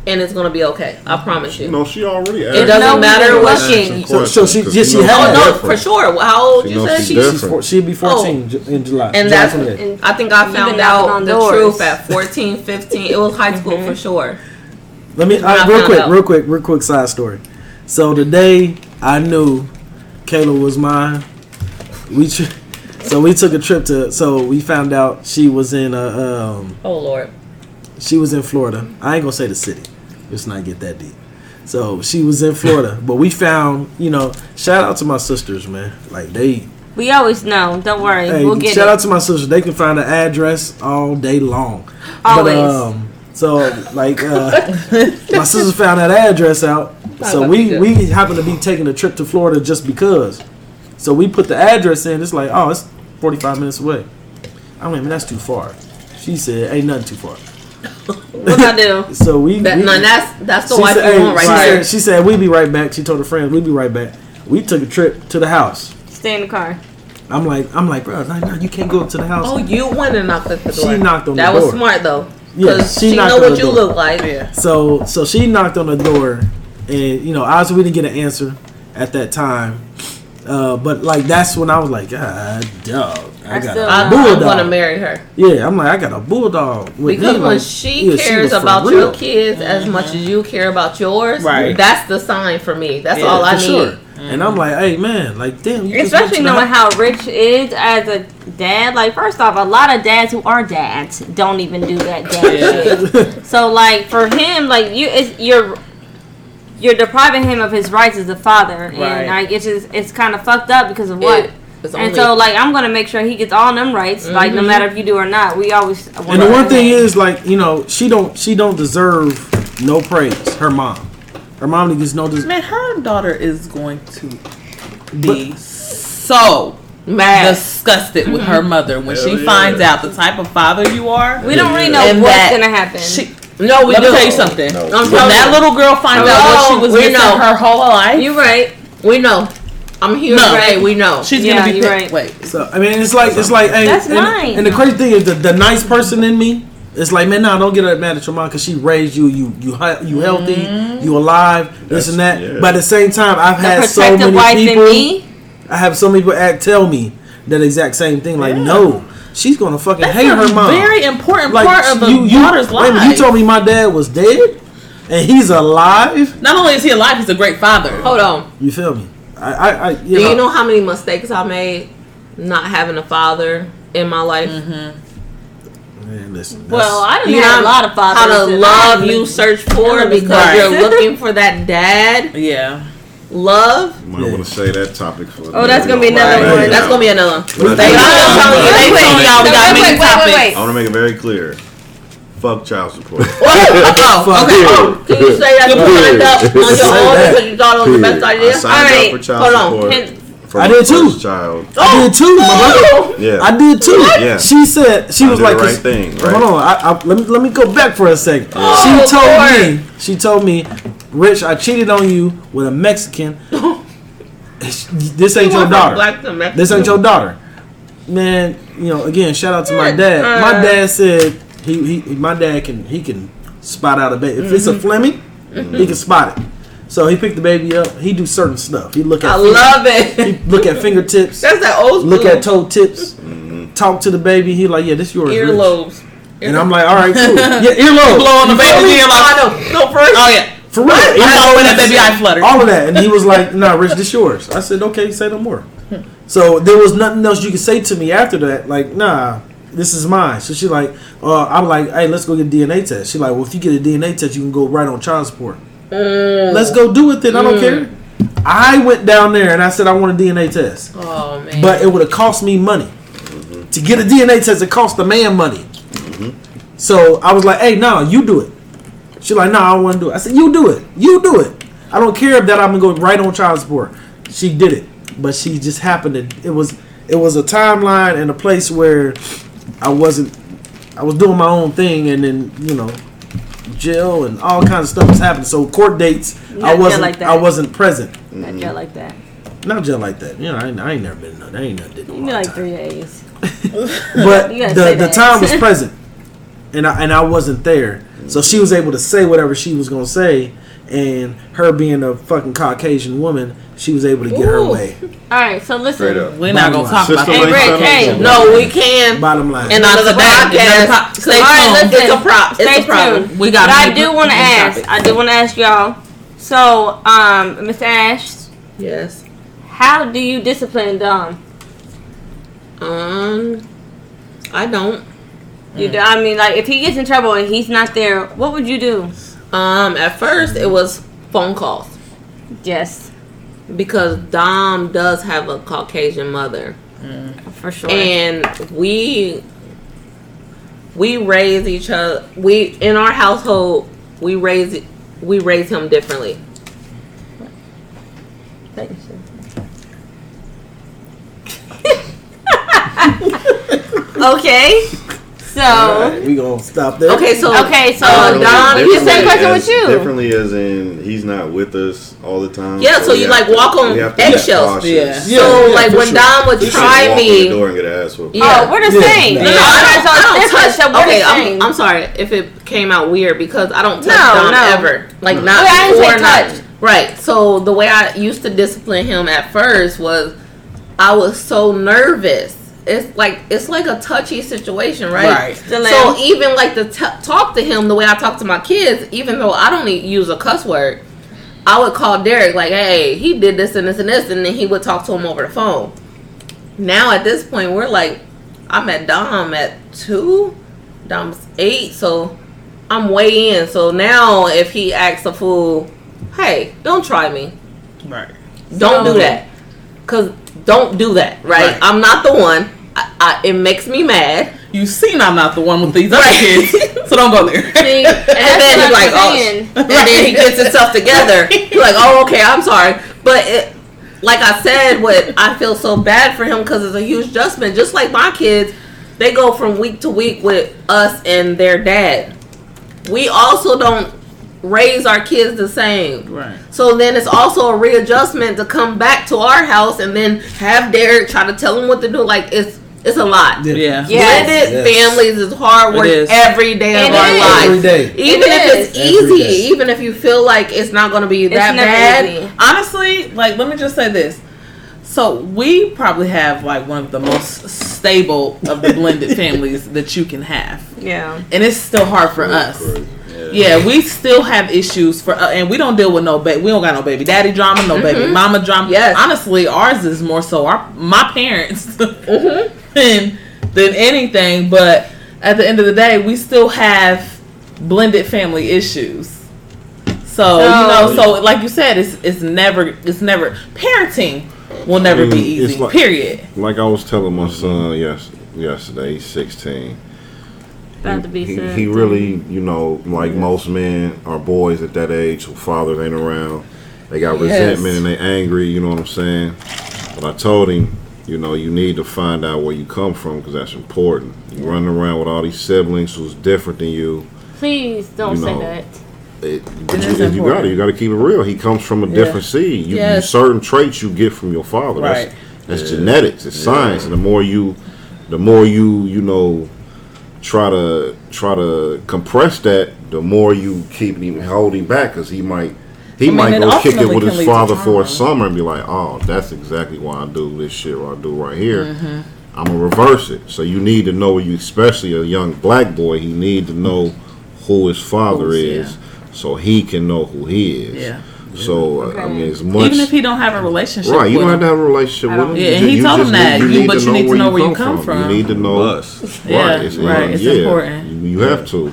and it's gonna be okay. I promise you.
You know, she already asked.
It doesn't
No,
matter what she.
So- so she-
Questions,
yeah,
'cause
she
you
had
Oh no, for sure. How old
She
you said she?
She's four, she'll be 14 in July.
And that's
28th.
I think I found out the
doors.
truth at 14, 15. It was high school
Mm-hmm.
for sure.
Let me
When I
uh, real quick,
out.
real quick, real quick side story. So the day I knew Kayla was mine, we tr- so we took a trip to. So we found out she was in uh, um
Oh Lord.
she was in Florida. I ain't gonna say the city. Let's not get that deep. So she was in Florida, (laughs) but we found you know shout out to my sisters, man. Like they
We always know. Don't worry.
Hey,
we'll get
shout
it.
out to my sisters. They can find the address all day long.
Always.
But, um, so like uh, (laughs) my sisters found that address out. So we we happened to be taking a trip to Florida just because. So we put the address in. It's like oh, it's forty five minutes away. I mean, that's too far. She said, "Ain't nothing too far."
What I do?
So we.
That,
we
no, that's that's the
she
wife
said,
you
hey,
want right
she
there.
said, she said, "We be right back." She told her friends, we'd be right back." We took a trip to the house.
Stay in the car.
I'm like, I'm like, bro, no, no, you can't go up to the house.
Oh, you went and knocked at the door.
She knocked on the door.
that was smart though.
Yeah,
Because
she
she,
knocked
know
on
what
the
you
door.
look like.
Yeah.
So so she knocked on the door, and you know, obviously we didn't get an answer at that time. Uh, but like that's when I was like, God, dog, I
I
got
still-
a
I, I'm
bulldog.
gonna marry her
yeah, I'm like, I got a bulldog. With
because
me,
when
like,
she
yeah,
cares
was for
about
real.
your kids as mm-hmm. much as you care about yours,
Right.
That's the sign for me. That's
Yeah,
all I
for
need.
sure. Mm-hmm. And I'm like, hey man, like damn, you just went
Especially
to
knowing how Rich is as a dad. Like, first off, a lot of dads who are dads don't even do that dad shit. (laughs) So, like, for him, like you, it's, you're you're depriving him of his rights as a father,
Right.
and like it's just it's kind of fucked up because of what.
It-
and
only-
so, like, I'm gonna make sure he gets all them rights, like, no mm-hmm. matter if you do or not. We always.
And the one thing is, like, you know, she don't she don't deserve no praise. Her mom, her mom gets no. Des-
Man, her daughter is going to be so
Mad.
disgusted with her mother when she
yeah.
finds out the type of father you are.
we don't really know
And
what's gonna happen.
She,
no, we
let me
do.
tell you something.
No.
I'm
When that
you.
little girl finds out what she was
We
missing
know.
her whole life,
You right. We know. I'm here
No.
to say we know.
she's
Yeah,
gonna be
you're
pit-
right.
Wait,
So I mean, it's like it's like, hey,
That's
and,
nice.
and the crazy thing is the, the nice person in me. It's like, man, nah, don't get mad at your mom because she raised you, you, you, hi- you healthy,
Mm-hmm.
you alive, this and that.
yeah.
But at the same time, I've
the
had so
protective
many
wife
people.
in me.
I have so many people act tell me that exact same thing. Like, no, she's gonna fucking
That's
hate
a
her mom.
very important part of a
you, you,
daughter's
wait
life.
You told me my dad was dead, and he's alive.
Not only is he alive, he's a great father.
Hold on.
You feel me? I, I, I you
Do
know,
you know how many mistakes I made not having a father in my life? Mm-hmm.
Man, listen,
Well, I didn't
You
have a lot of fathers.
How to love you search for
Right.
because you're looking for that dad
Yeah.
Love.
Might want to say that topic for.
Oh, that's gonna be another
Right.
one.
That's gonna be another one.
But I
They
think-
I'm telling you, they
Wait,
y'all we got
wait,
many
wait, wait,
topics.
wait,
I want to make it very clear. Fuck child support. (laughs) (laughs)
Oh, okay. Oh, can you say that you signed up on your own because you thought it was the best
I
idea?
signed
Alright,
up for child
hold on.
support.
Can-
For
I did too.
first Child.
Oh, I did too, my brother. Oh.
Yeah.
I did too.
Yeah.
She said she
I
was
did the
like,
right
'cause-
thing, right?
Hold on, I, I, let me let me go back for a second.
Oh,
she told
Lord.
me, she told me, Rich, I cheated on you with a Mexican. (laughs) this ain't your daughter.
Black to
This ain't your daughter. Man, you know, again, shout out to my dad. My
Uh.
dad said he, he my dad can he can spot out a baby. If it's
Mm-hmm.
a Fleming, he can spot it. So he picked the baby up. He do certain stuff. He look at
I
finger-
love
he
it.
look at fingertips. (laughs)
That's that old school.
look at toe tips. Talk to the baby. He like, yeah, this yours. Rich."
Earlobes.
And I'm like, all right, cool. Yeah, earlobe. (laughs)
Blow on the
baby. feel
baby's
me?
like,
I know. No, first.
oh yeah.
For real.
I know when that baby eye fluttered.
All of that. And he was like, nah, Rich, this yours. I said, okay, say no more. So there was nothing else you could say to me after that. Like, nah, this is mine. So she like, uh, I'm like, hey, let's go get a DNA test. She like, well, if you get a DNA test, you can go right on child support. Mm. Let's go do it then. I don't mm. care. I went down there and I said I want a DNA test.
Oh man.
But it would have cost me money. To get a DNA test, it cost the man money. Mm-hmm. So I was like, hey, no, you do it. She like, no, I don't want to do it. I said, you do it. You do it. I don't care if that I'm gonna go right on child support. She did it, but she just happened to. It was it was a timeline and a place where I wasn't. I was doing my own thing, and then you know, jail and all kinds of stuff was happening. So court dates, I
Not
wasn't.
like that.
I wasn't present.
Not jail like that.
Not jail like that. You know, I ain't, I ain't never been. No, I ain't never did no
You like
time.
three days. (laughs) (laughs)
but the the
that.
time was (laughs) present, and I and I wasn't there, so she was able to say whatever she was gonna say, and her being a fucking Caucasian woman, she was able to get her
Ooh.
way. (laughs)
All right, so listen.
Up.
We're not gonna talk about
Sister
Hey,
that.
Lake
Rick, hey,
Summers.
no, we can.
Bottom line,
And another
today. Another
podcast.
pop-
Stay
stay
tuned.
tuned.
It's a prop. It's
Stay
a problem.
tuned.
We got
But I
many-
do want to
many
ask.
topics.
I do want to ask y'all. So, um, Mr. Ash,
Yes.
how do you discipline Dom?
Um, I don't.
You do, I mean, like, if he gets in trouble and he's not there, what would you do?
Um, at first it was phone calls
Yes,
because Dom does have a Caucasian mother,
for sure.
and we we raise each other. We in our household we raise we raise him differently. Thank you. (laughs) (laughs)
okay, so
we gonna stop there.
Okay, so
okay, so
Uh, Dom,
you the same question
as-
with you.
Differently as in he's not with us all the time.
Yeah, so
we
you, like,
to-
walk on
we have to be
eggshells.
Yeah.
Yeah,
so
yeah,
like when
sure.
Dom would
You
try
walk in
me.
the door and get an ass whooped.
Yeah.
Oh, we're the
Yeah.
same.
No,
No,
No,
no, I don't, I don't touch.
so
okay. I'm, I'm sorry if it came out weird because I don't touch
No,
Dom
no.
ever. Like
Well,
not
I didn't
before, not
touch.
right. So the way I used to discipline him at first was I was so nervous. It's like it's like a touchy situation, right?
Right.
So even like to t- talk to him the way I talk to my kids, even though I don't e- use a cuss word, I would call Derek like, "Hey, he did this and this and this," and then he would talk to him over the phone. Now at this point, we're like, I'm at Dom at two, Dom's eight, so I'm way in. So now if he acts a fool, hey, don't try me.
Right.
Don't
So-
do that. Cause don't do that, right?
Right.
I'm not the one. I, I, it makes me mad.
You seen I'm not the one with these other
Right.
kids, so don't go there. (laughs)
See, and,
And (laughs) then he's like,
I'm
oh,
saying.
and then he gets himself together. (laughs) He's like, oh, okay, I'm sorry, but it, like I said, what I feel so bad for him because it's a huge adjustment. Just like my kids, they go from week to week with us and their dad. We also don't raise our kids the same.
Right.
So then it's also a readjustment to come back to our house and then have Derek try to tell him what to do. Like it's it's a lot.
Yeah.
Yeah.
Yes.
Blended
Yes.
families is hard work
It is.
every day of
It
our
is.
life.
Every day.
Even
It
if it's easy, even if you feel like it's not going to be that bad.
easy.
Honestly, like let me just say this. So we probably have like one of the most stable of the blended (laughs) families that you can have,
Yeah.
and it's still hard for us. Yeah, we still have issues for, uh, and we don't deal with no baby. We don't got no baby daddy drama, no baby mama drama.
Yes.
honestly, ours is more so our my parents (laughs) than than anything. But at the end of the day, we still have blended family issues. So you know, so like you said, it's it's never it's never parenting will never be
I mean, it's
easy.
like-
period.
Like I was telling my son yes yesterday, he's sixteen.
About to be
He,
said.
he really, you know, like most men or boys at that age who fathers ain't around, they got
Yes.
resentment and they angry. You know what I'm saying? But I told him, you know, you need to find out where you come from because that's important. You running around with all these siblings who's different than you.
Please don't
You
say that.
It, but you, you got it. you got to keep it real. He comes from a different seed. You, you certain traits you get from your father.
Right.
That's, that's genetics. It's science. And the more you, the more you you know, try to try to compress that, the more you keep him holding back because he might. He
mean,
might
it
go kick it with his father for a summer and be like, "Oh, that's exactly why I do this shit. Or I do right here.
Mm-hmm.
I'm gonna reverse it." So you need to know you, especially a young black boy. He need to know who his father
Who's-
is, so he can know who he is.
Yeah.
So uh, I mean, as much
Even if he don't have a relationship,
right, you
with
don't have to have a relationship with him.
Yeah, and he
you
told him that.
need-
You- but you need to know where you come from.
You need to know.
Us.
Yeah,
right,
right, it's important.
You, you have to.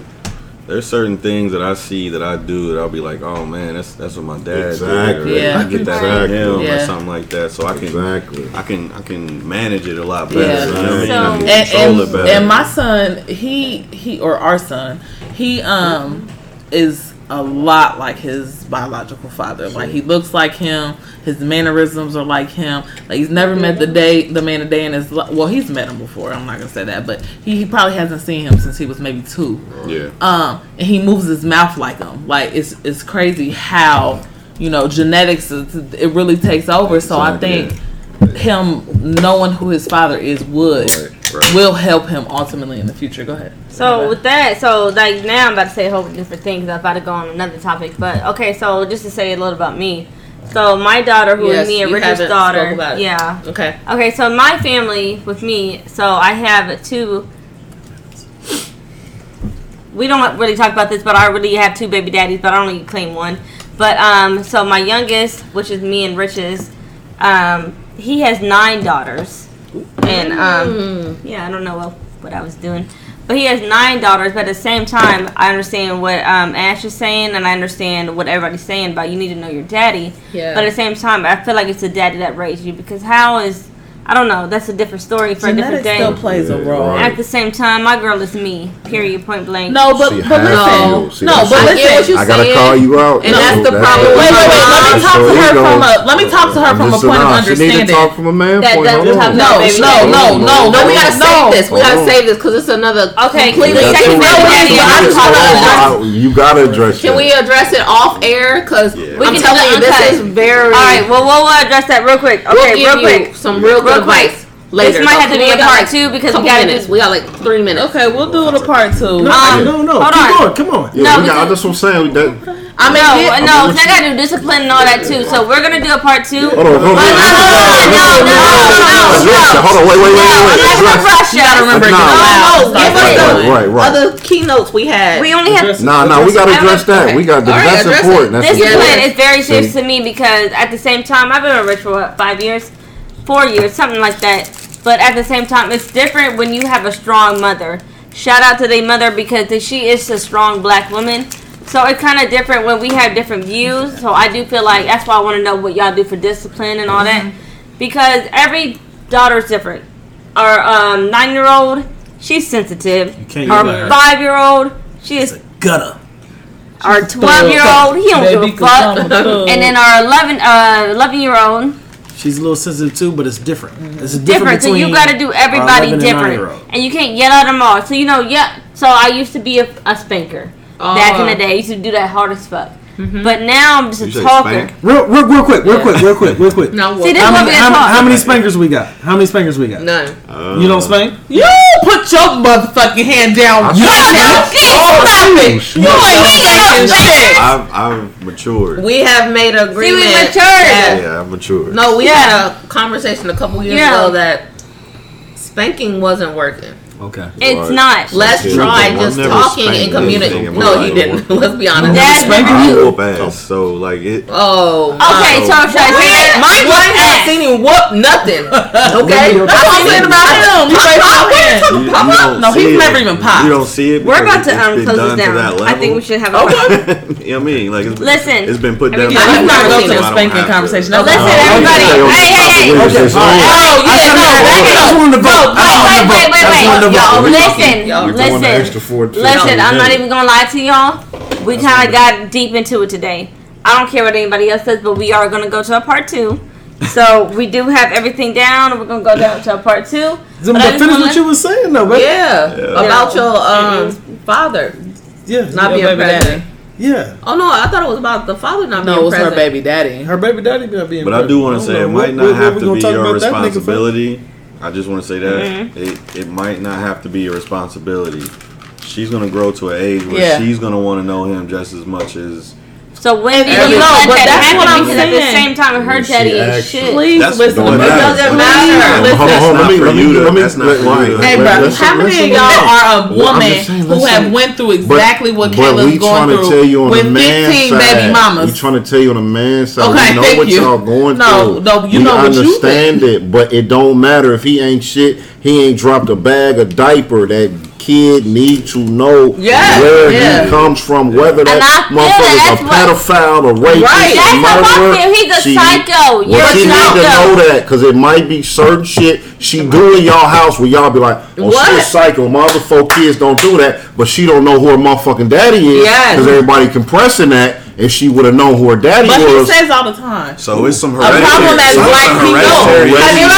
There's certain things that I see that I do that I'll be like, oh man, that's that's what my dad
Exactly.
did. Or
Yeah.
I get that
Exactly.
from him
Yeah.
or something like that. So I can
Exactly.
I can I can manage it a lot better.
Yeah.
You know I mean?
So-
and, and, and my son, he he or our son, he um is a lot like his biological father. Like he looks like him. His mannerisms are like him. Like he's never met the day the man a day in his li- well, he's met him before. I'm not gonna say that, but he, he probably hasn't seen him since he was maybe two.
Yeah.
Um, and he moves his mouth like him. Like it's it's crazy how you know genetics is, it really takes over. So I think him knowing who his father is would
Right, right.
will help him ultimately in the future. Go ahead.
So with that, so like now I'm about to say a whole different things. I'm about to go on another topic, but okay. So just to say a little about me. So my daughter, who is
Yes,
me and
you
Richard's daughter,
spoke about it.
yeah.
Okay.
Okay, so my family with me, so I have two. We don't really talk about this, but I really have two baby daddies, but I only claim one. But um, so my youngest, which is me and Rich's, um, he has nine daughters, and um, yeah, I don't know what, what I was doing, but he has nine daughters. But at the same time, I understand what um, Ash is saying, and I understand what everybody's saying about you need to know your daddy.
Yeah.
But at the same time, I feel like it's the daddy that raised you because how is I don't know. That's a different story for a different day.
still plays a role.
right.
At the same time, my girl is me. Period. Point blank.
No, but
See,
but listen,
of you.
No,
that's-
but
I get what
listen.
you
I gotta
saying.
call you out.
And that's the
what-
problem
Wait, wait, wait. Let me
That's
talk to her
ego.
from a. Let me talk to her from a point of
saying, She need to
understanding.
talk from a man
That
point.
doesn't have
on.
no-
No,
baby.
no, no, no,
No, we gotta save this. We gotta save this because it's another.
Okay,
completely
you
That's
second
too-
baby
that's
daddy,
too
I just wanna
Hold. You gotta address
Can we address it off air? Because
We
I'm
can
telling you, this is very.
All right. Well, we'll address that real quick. Okay, real quick.
some real good
Real quick.
later.
This might have to be a part
like
two because we gotta
minutes.
do.
We got like three minutes.
Okay, we'll do it a part two.
No,
Um,
no, no.
hold
Keep
on.
going. Come on.
Yeah,
No,
we got,
because-
that's what I'm saying. That,
I mean,
No,
yeah,
no,
what
so I gotta do discipline and all that too. So we're gonna do a part two.
hold on, hold on.
But no, no, no, no, no, no,
Address Hold on, wait, wait, wait, wait,
I'm
wait.
not gonna
Address-
rush
you gotta remember.
No,
No, no, give
Right,
us
right,
the
right, right.
other keynotes we had.
We only have
Address-
Nah, nah, we gotta address that. We got
All right,
that's important.
Discipline is very serious to me because at the same time, I've been a rich for what, five years, four years, something like that. But at the same time, it's different when you have a strong mother. Shout out to the mother because she is a strong black woman. So it's kind of different when we have different views. So I do feel like that's why I want to know what y'all do for discipline and all that, because every daughter is different. Our um, nine-year-old, she's sensitive.
can't yell at
Our five-year-old, she is
Gutter.
our 12 year old, he don't
Baby
give a fuck. And then our 11, uh, 11 year old,
She's a little sensitive too, but it's different. It's a different.
different. So you got to do everybody
11 and
different. And you can't yell at them all. So, you know, yeah. So I used to be a, a spanker back in the
Oh.
day. I used to do that hard as fuck. But now I'm just
You
a talker.
spank?
Real, real, real quick, real quick, real quick, real quick. (laughs)
No,
See, this
How
gonna
many,
be
how, many- how many spankers we got? How many spankers we got?
none.
Uh,
You don't spank?
You put your motherfucking hand down.
You
right now.
Oh,
Stop it.
shoot.
You ain't spanking shit.
I've I've matured.
We have made an
See,
agreement.
we matured.
that-
yeah, I've matured.
No, we
Yeah.
had a conversation a couple years
Yeah.
ago that spanking wasn't working.
Okay.
It's
Right.
not.
Let's
Okay.
try
I've
just talking
spanked
and communicating. No,
he
didn't. (laughs) Let's be honest.
Dad
Spanking
I
you?
whoop ass. So like it.
Oh,
Okay, so should I say that?
my
What ass?
seen him whoop nothing. (laughs) Okay,
That's
That's what I'm saying about him. He raised my hand.
You, you don't
No,
see
he's never even popped.
You don't see it.
We're about to um, close this down. I think we should have a (laughs)
you know what I mean? Like it's,
Listen.
it's been put
I mean,
down.
I've
to
never
that
seen a
so I don't
spanking
have to-
conversation.
Listen, everybody.
Okay, okay,
Hey, hey, hey.
okay,
Okay,
so-
all right.
Oh,
I
yeah,
know.
no,
I
no,
just wanted to vote. I just wanted
Wait,
to vote.
Wait, wait,
I just
wait.
wanted to
Y'all, listen,
We're going the
listen.
extra four.
Listen, I'm not even gonna lie to y'all. We kind of got deep into it today. I don't care what anybody else says, but we are gonna go to a part two. So we do have everything down, and we're gonna go down to a part two.
But
But I just
finish
wanna-
what you were saying, though, baby.
yeah, about your um father
Yeah.
not
Your
being
baby
present.
Yeah.
Oh no, I thought it was about the father not
No,
being
it was her baby daddy.
Her baby daddy not being
But I do want to
don't
say it might
What-
not
what-
have
we
to
gonna
be your
about that nigga
responsibility. I just want to say that
Mm-hmm.
it, it might not have to be a responsibility. She's gonna grow to an age where
Yeah.
she's gonna want to know him just as much as.
So when do you
No,
let
but
that
that's what I'm
because at the
saying.
same time, her
When she
daddy is
asks
shit.
Please
That's-
listen.
don't
It
matter.
doesn't
Please.
matter. Listen.
Hold on, hold on, let me,
It's not
let me,
you to-
let me,
that's not
let-
for you
right.
to-
Hey, bro, how many of y'all
me.
are a woman
just saying,
who have went through exactly what
but
Kayla's
we
going
trying
through
to tell you on
with
the man
15
side.
baby mamas?
We trying to tell you on the man side.
Okay,
know
thank
what
you.
y'all going
No,
through.
no, you
we
know what you
understand it, but it don't matter if he ain't shit. He ain't dropped a bag of diaper. That kid need to know
Yeah,
where
yeah.
he comes from, whether that motherfucker's a
what-
pedophile, a rapist,
Right.
a
That's how I
murderer.
He's a
She-
psycho. You're
well,
a
she need to know that because it might be certain shit she do in y'all house where y'all be like, oh, she a
What?
psycho. My other four kids don't do that, but she don't know who her motherfucking daddy is
Yes.
because everybody compressing that. If she would have known who her daddy was.
But he says all the time.
So it's some
A problem
hereditary.
as
some
black people. Y'all nurses.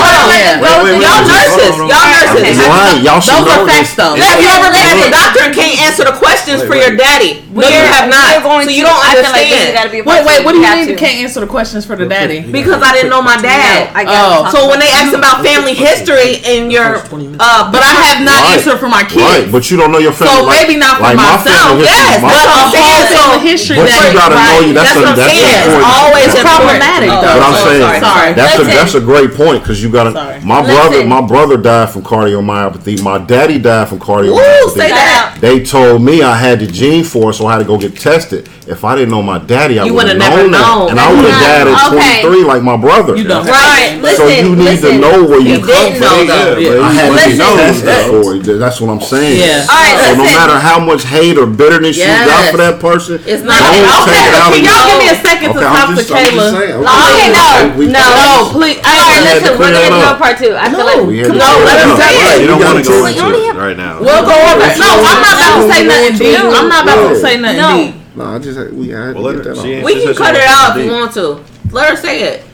hold on, hold on.
Y'all nurses.
right? Y'all should
Those
know
are facts
this.
Have you ever been at the
Look.
doctor and can't answer the questions for your daddy? No, you
We're-
have not. so you don't
I feel like this has
understand.
gotta be a
Wait, wait. What do you mean you can't answer the questions for the daddy?
because I didn't know my dad.
Oh.
So when they ask about family history in your, uh,
But I have not answered for my kids.
Right, but you don't know your family.
So maybe not for myself. Yes, but I'm saying
So-
so history
But
that
you gotta know you. That's,
That's
a,
what I'm
that's
saying. It's always
That's
problematic,
important.
though.
But I'm
Oh,
saying
sorry,
sorry.
that's a that's a great point because you got to.
Sorry.
My brother,
Listen.
my brother died from cardiomyopathy. My daddy died from
Woo,
cardiomyopathy.
say that.
They told me I had the gene for it, so I had to go get tested. If I didn't know my daddy, I would have
would've
known
never
that,
known.
and I would have
Yeah.
died at
Okay.
23 like my brother.
You don't.
Right. Listen.
so you need
listen.
to know where you,
You
come from.
know.
Yeah,
I had to
Listen.
be tested for it. That's what I'm saying.
Yeah.
All right,
So no matter how much hate or bitterness
Yes.
you got for that person,
It's not-
don't
Okay,
take it out
Can
on
y'all give me a second
Okay,
to talk to
just, I'm just
Kayla?
Oh,
okay, no, no.
No, please.
All right,
I,
listen. We're gonna
that
do a
up.
part two. I feel
No.
like
We had
Come
to
on,
clear
let
that
him
up.
say it.
Right,
You don't want to
tell
go
it
into it right now.
we'll go over. it. No, I'm not about to say nothing
No.
deep. I'm not about to say nothing
No.
deep.
No, I just had, we had
Well,
to
let
get
her.
that off.
We can cut it out if you want to. Let her say it.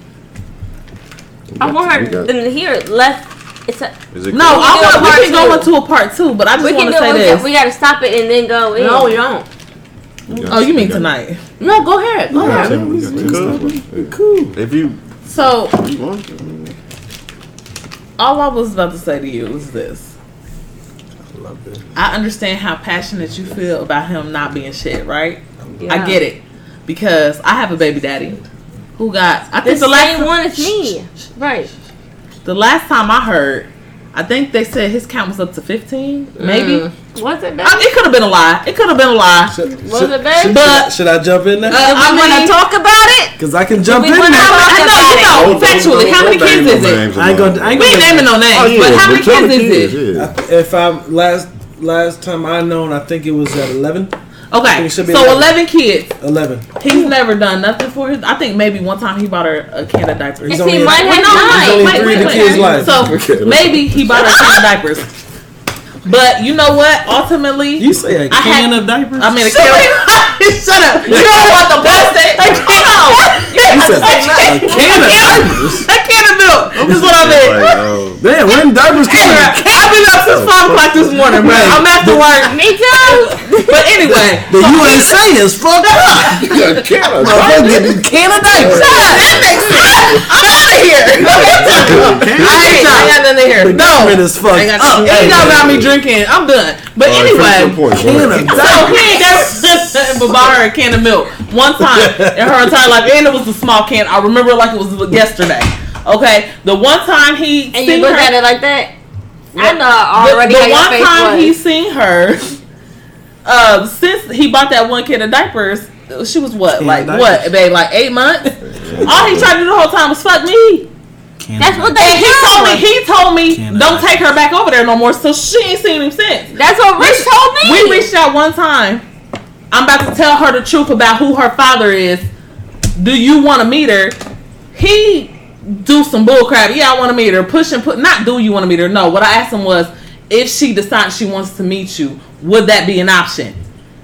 I want her
We got-
them to hear it. Let it's a.
Is it
No,
cool?
I
do a
want.
part
We can go into a part two, but I just want
can
to
do.
say
We,
this.
we gotta stop it and then go in.
No, you don't.
Oh, you mean tonight?
No, go ahead. Go ahead.
We cool. If you
So
You want to?
all I was about to say to you is this. I, love this. I understand how passionate you feel about him not being shit, right? I get it. Because I have a baby daddy who got I
The
think the last
same one is me. Right.
the last time I heard, I think they said his count was up to fifteen, maybe.
Mm.
Was it
I,
bad?
it could have been a lie. It could have been a lie.
Should,
Was
should-
it bad?
should-
But-
should I jump in there?
Uh, I
we want to talk about it.
Because I can jump in
wanna
there.
talk
I know,
about
you
it.
know,
Don't- don't-
factually, how many kids is it?
names
I ain't gonna. I
it.
ain't
We ain't naming no names,
Oh yeah,
but how many kids is it?
If I'm last last time I known, I think it was at 11.
Okay, so
eleven.
eleven kids.
11.
He's never done nothing for his. I think maybe one time he bought her a can of diapers.
He's
He
only,
might have
no,
nine.
only
wait,
three
wait,
of the
wait.
kids' life.
So (laughs) maybe he bought her a can of diapers. But you know what? Ultimately,
you say a
I
can
had-
of diapers?
I mean, a (laughs) can. (laughs) Shut up! You don't want the plastic. (laughs) A can.
you said a can of diapers.
A can of milk. Is what I mean.
Like, oh,
Damn, when diapers came?
I've been up since five o'clock o'clock this morning, bro. I'm after work.
Me too.
But anyway,
The USA is fucked up.
Canada.
Motherfucker getting Canada.
that makes sense. I'm out of here. I ain't got nothing here. No.
government is fucked
I got
up.
you ain't got about me drinking. I'm done. But
All right,
anyway,
your point, go ahead.
Canada. (laughs)
so (laughs) he ain't got nothing but buy her a can of milk one time in her entire life, and it was a small can. I remember it like it was yesterday. Okay, the one time he
And
seen
you look
her,
at it like that. I know
the,
already
the
how your
one
face
time
was.
he seen her, uh, since he bought that one kid of diapers, she was what,
Can
like what, babe, like eight months. (laughs) All he tried to do the whole time was fuck me.
That's what they
And he told me, he told me,
Can of
don't take her back over there no more. So she ain't seen him since.
That's what Rich told me.
We reached out one time. I'm about to tell her the truth about who her father is. Do you want to meet her? He do some bullcrap. Yeah, I want to meet her. Push and put. Not do you want to meet her? No. What I asked him was, if she decides she wants to meet you, would that be an option?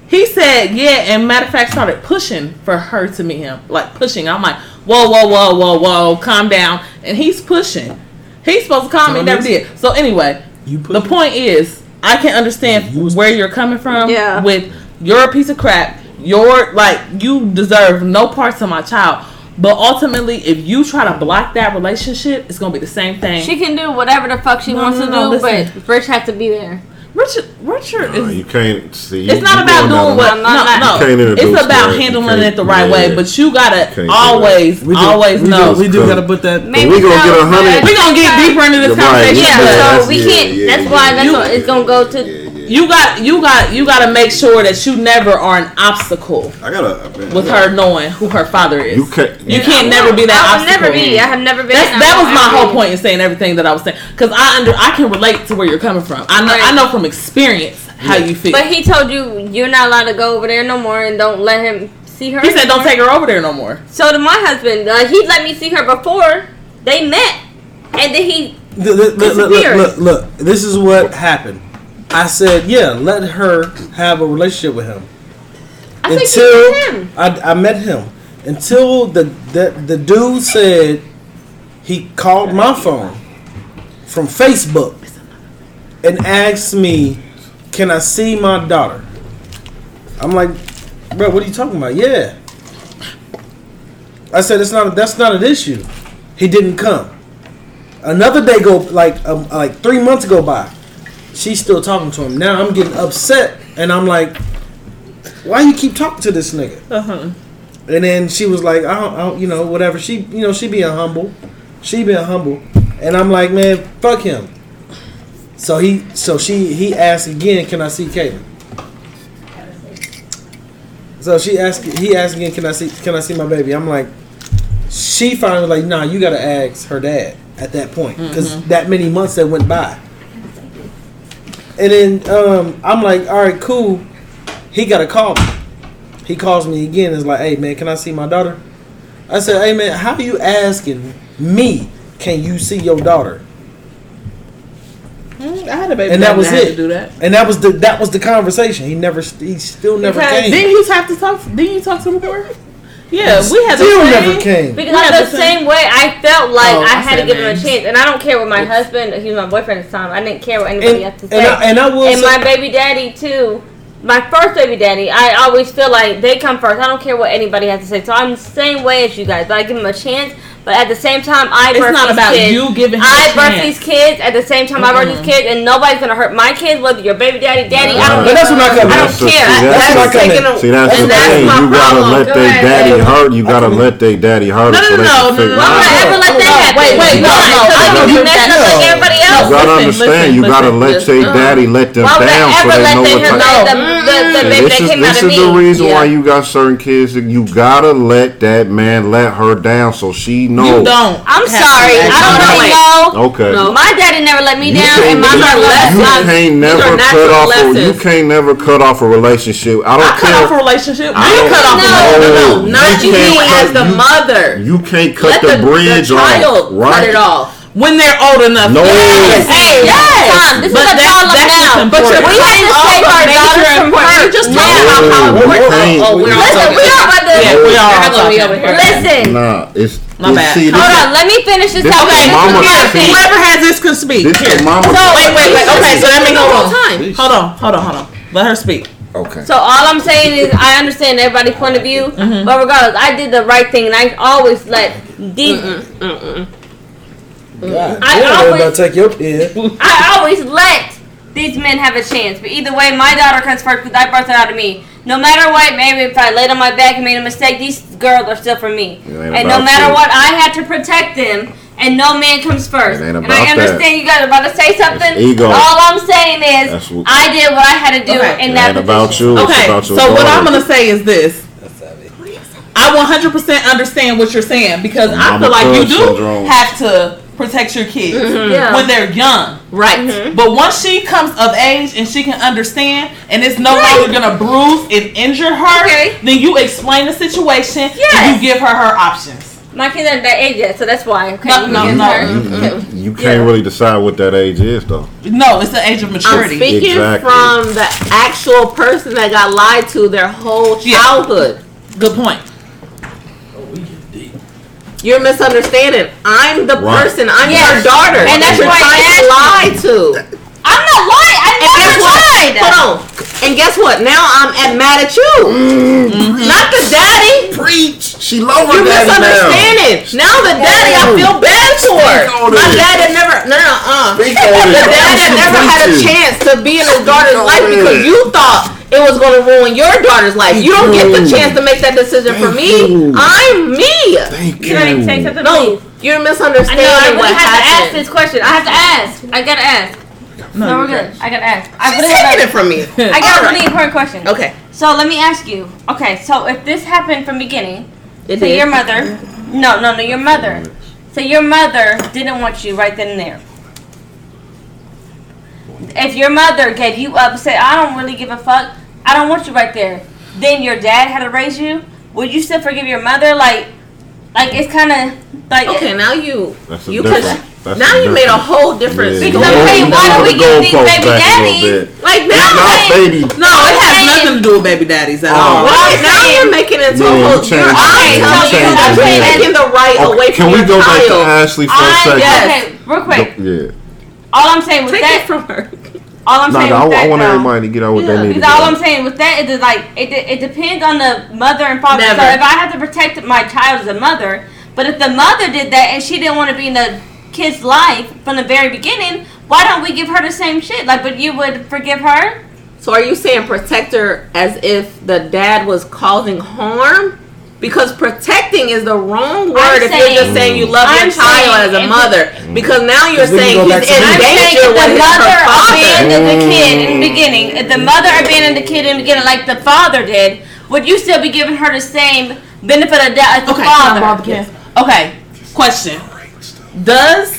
He said, yeah. And matter of fact, started pushing for her to meet him. Like pushing. I'm like, whoa, whoa, whoa, whoa, whoa, calm down. And he's pushing. He's supposed to calm me.
Calm
Never did. So anyway,
You
the point is, I can understand
You
where you're coming from.
Yeah.
With you're a piece of crap. You're like you deserve no parts of my child. But ultimately, if you try to block that relationship, it's gonna be the same thing.
She can do whatever the fuck she
No,
wants
no,
to
no,
do,
listen.
but Rich has to be there.
Richard, Richard
No,
is.
you can't see.
It's not about doing what.
No,
No,
no, no.
no.
You can't
It's about
that.
Handling
can't-
it the right
yeah.
way. But you gotta
Can't
always,
we do,
always
we
know.
Do, we do gotta put that.
Maybe
we gonna
so,
get a hundred-
but-
we gonna get deeper into this
Right,
conversation.
Yeah,
but-
so we can't.
yeah,
that's
yeah,
why. That's
You-
what it's gonna go to.
You got, you got, you got to make sure that you never are an obstacle
I gotta.
with her knowing who her father is.
You can't.
You can't never be that
I would
obstacle.
never be. I have never been.
That's, that was my whole point in saying everything that I was saying because I under I can relate to where you're coming from. I know I know from experience how you feel.
But he told you you're not allowed to go over there no more, and don't let him see her.
he said, "Don't take her over there no more."
So to my husband, like he let me see her before they met, and then he
Look, look, look, look, look, look, look, this is what happened. I said, yeah, let her have a relationship with him.
I
Until
him.
I, I met him. Until the, the the dude said he called my phone from Facebook and asked me, "Can I see my daughter?" I'm like, "Bro, what are you talking about?" Yeah. I said, "It's not. That's not an issue." He didn't come. Another day go like um, like three months go by. She's still talking to him. Now I'm getting upset, and I'm like, "Why you keep talking to this nigga?"
Uh-huh.
And then she was like, I don't, I don't, you know, whatever. She, you know, she being humble. She being humble. And I'm like, man, fuck him. So he, so she, he asked again, can I see Caitlin? So she asked, he asked again, can I see, can I see my baby? I'm like, she finally was like, nah, you gotta ask her dad at that point because that many months that went by. And then um, I'm like, all right, cool. He got to call me. He calls me again. and Is like, hey man, can I see my daughter? I said, hey man, how are you asking me? Can you see your daughter?
Mm, I had a baby,
And that was it.
That.
And that was the that was the conversation. He never, he still never
Because
came.
Didn't you have to talk? Didn't you talk to him before? Yeah, we had the
still
same.
never came.
Because
We
I'm
had
the
the
same way. I felt like
Oh,
I
I
had to
said
give him a chance, and I don't care what my husband. He was my boyfriend at the time. I didn't care what anybody
And,
had to
and,
say.
I, and I will
and
say,
my baby daddy too. My first baby daddy, I always feel like they come first. I don't care what anybody has to say. So I'm the same way as you guys. But I give them a chance. But at the same time, I
It's
birth
not
these
about
kids.
you giving him
I
a
birth
chance.
these kids at the same time. I birth these kids, and nobody's gonna hurt my kids. Whether you're baby daddy, daddy, I don't.
But that's when I come
I don't
That's the-
care.
see,
I-
that's
that's
when I
taking
See, that's the thing. You gotta let their daddy hurt. You gotta let their daddy hurt.
No, no,
so they
no,
can
no,
figure
no,
Why
it
would I ever let that happen?
Wait, wait, no, no, I
they
know
can
you-
mess
no.
up like everybody
You gotta understand. you gotta let
their
uh-huh. daddy let them
Why would
down so
ever
they
let
know
them
what
out
this is the reason why you got certain kids you gotta let that man let her down so she
You don't.
I'm sorry. I don't
him.
really know.
Okay.
No.
My daddy never let me
You
down, and my
you,
mother let
you can't never cut off. A, you can't never cut off a relationship. I don't
I cut
care.
off a relationship.
I
We
don't-
cut off a
No.
No, no, not you
can't
as the
you-
mother.
You can't cut the,
the,
bridge
the child
off. Right.
cut it off.
When they're old enough.
No.
Yes.
Hey,
Yes.
Tom, this
But
is a
that-
problem
that's
now.
But you're
important.
We have
cutting
to
off a
our
major
daughters from
important.
hurt.
We just
now.
talked about how
No,
important.
we can't.
Oh, we're not
Listen,
talking
we are about to.
Yeah, we are
We're
all
not gonna
talking.
over here.
Listen.
Nah, it's
My bad.
See, this
Hold on, let me finish this
This
out. Okay,
mama
this is my
shit.
thing.
Whoever has this can speak.
This
Here.
is mama.
Wait, wait, wait. Okay, so let me
Hold
hold
on.
on.
Time.
Hold on, hold on, hold on. Let her speak.
Okay.
So all I'm saying is I understand everybody's point of view,
Mm-hmm.
but regardless, I did the right thing, and I always let these.
God,
I
damn,
always-
about take your pen.
I always let these men have a chance. But either way, my daughter comes first because I birthed her out of me. No matter what, maybe if I laid on my back and made a mistake, these girls are still for me. And no matter
you.
what, I had to protect them. And no man comes first.
It ain't
and I understand
that.
you guys are about to say something.
ego.
All I'm saying is
what-
I did what I had to do
Okay.
in
It
that
ain't about
position.
you. It's
Okay,
about your
so what I'm gonna say is this. I 100% understand what you're saying because I feel like you do
syndrome.
have to protect your kids mm-hmm.
Yeah.
when they're young.
Right. Mm-hmm.
But once she comes of age and she can understand and it's no longer gonna bruise and injure her,
Okay.
then you explain the situation
Yes.
and you give her her options.
My kids aren't that age yet, so that's why. Okay,
No,
you
no, no.
her.
You, you can't
Yeah.
really decide what that age is, though.
No, it's the age of maturity.
I'm
maturity.
speaking
Exactly.
from the actual person that got lied to their whole
Yeah.
childhood.
Good point.
You're misunderstanding. I'm the
Right.
person. I'm
Yes.
your daughter.
And that's
you're
why I
trying
asked
to lie to.
I'm not lying. I
And guess
never
what?
lied.
Hold on. And guess what? Now I'm at mad at you.
Mm-hmm.
Not the daddy.
Preach. She lower
You're misunderstanding. Now the daddy, I feel bad for.
on
My dad had never, no, no, uh.
Speak.
The dad had never had a chance to be in his daughter's life because
it.
you thought it was going to ruin your daughter's life. You don't get the chance to make that decision for me.
you.
I'm me.
Thank
You ready to say something?
No,
please?
you're
I
misunderstanding
know. I really
what
have to ask this question. I have to ask. I gotta ask. No,
you're
we're good.
good.
I gotta ask. I
She's
really have
taking
a,
it from me.
I got a
All
really important question.
Okay.
So let me ask you. Okay, so if this happened from beginning,
It
so
did.
your mother, no, no, no, your mother. So your mother didn't want you right then and there. If your mother gave you up and said, "I don't really give a fuck. I don't want you right there," then your dad had to raise you. Would you still forgive your mother? Like, like it's kind of like
Okay, now you
That's a
you
different-
cause
that's
now
a
you made a whole different
Yeah,
Because I'm saying, why don't we
the
give these baby
back a little
daddies-
like
It's
now.
not baby.
No, it has
saying-
nothing to do with baby daddies at
Oh.
all.
Right, now you're making it into
Yeah,
a
you
whole.
changed
You're
it.
I'm
You
telling I'm
it.
taking the right
Okay,
away
can we
your
go back to. Ashley for a
I,
second?
Yes.
okay, real quick.
Yeah.
All I'm saying with
Take
that,
it from her.
All I'm
No,
saying
no, I,
with that,
I want
though,
everybody to get out what
Yeah.
they need to
Because all I'm saying with that is like it, it depends on the mother and father.
Never.
So if I have to protect my child as a mother, but if the mother did that and she didn't want to be in the kid's life from the very beginning, why don't we give her the same shit? Like, but you would forgive her?
So are you saying protect her as if the dad was causing harm? Because protecting is the wrong word
I'm
if
saying-
you're just saying you love
I'm
your child as a mother. Because now you're
Because you
saying he's in
the-
saying
danger
if
when
the mother
father.
abandoned the kid in the beginning, if the mother abandoned the kid in the beginning like the father did, would you still be giving her the same benefit of doubt as the
Okay,
father?
Okay, question. Does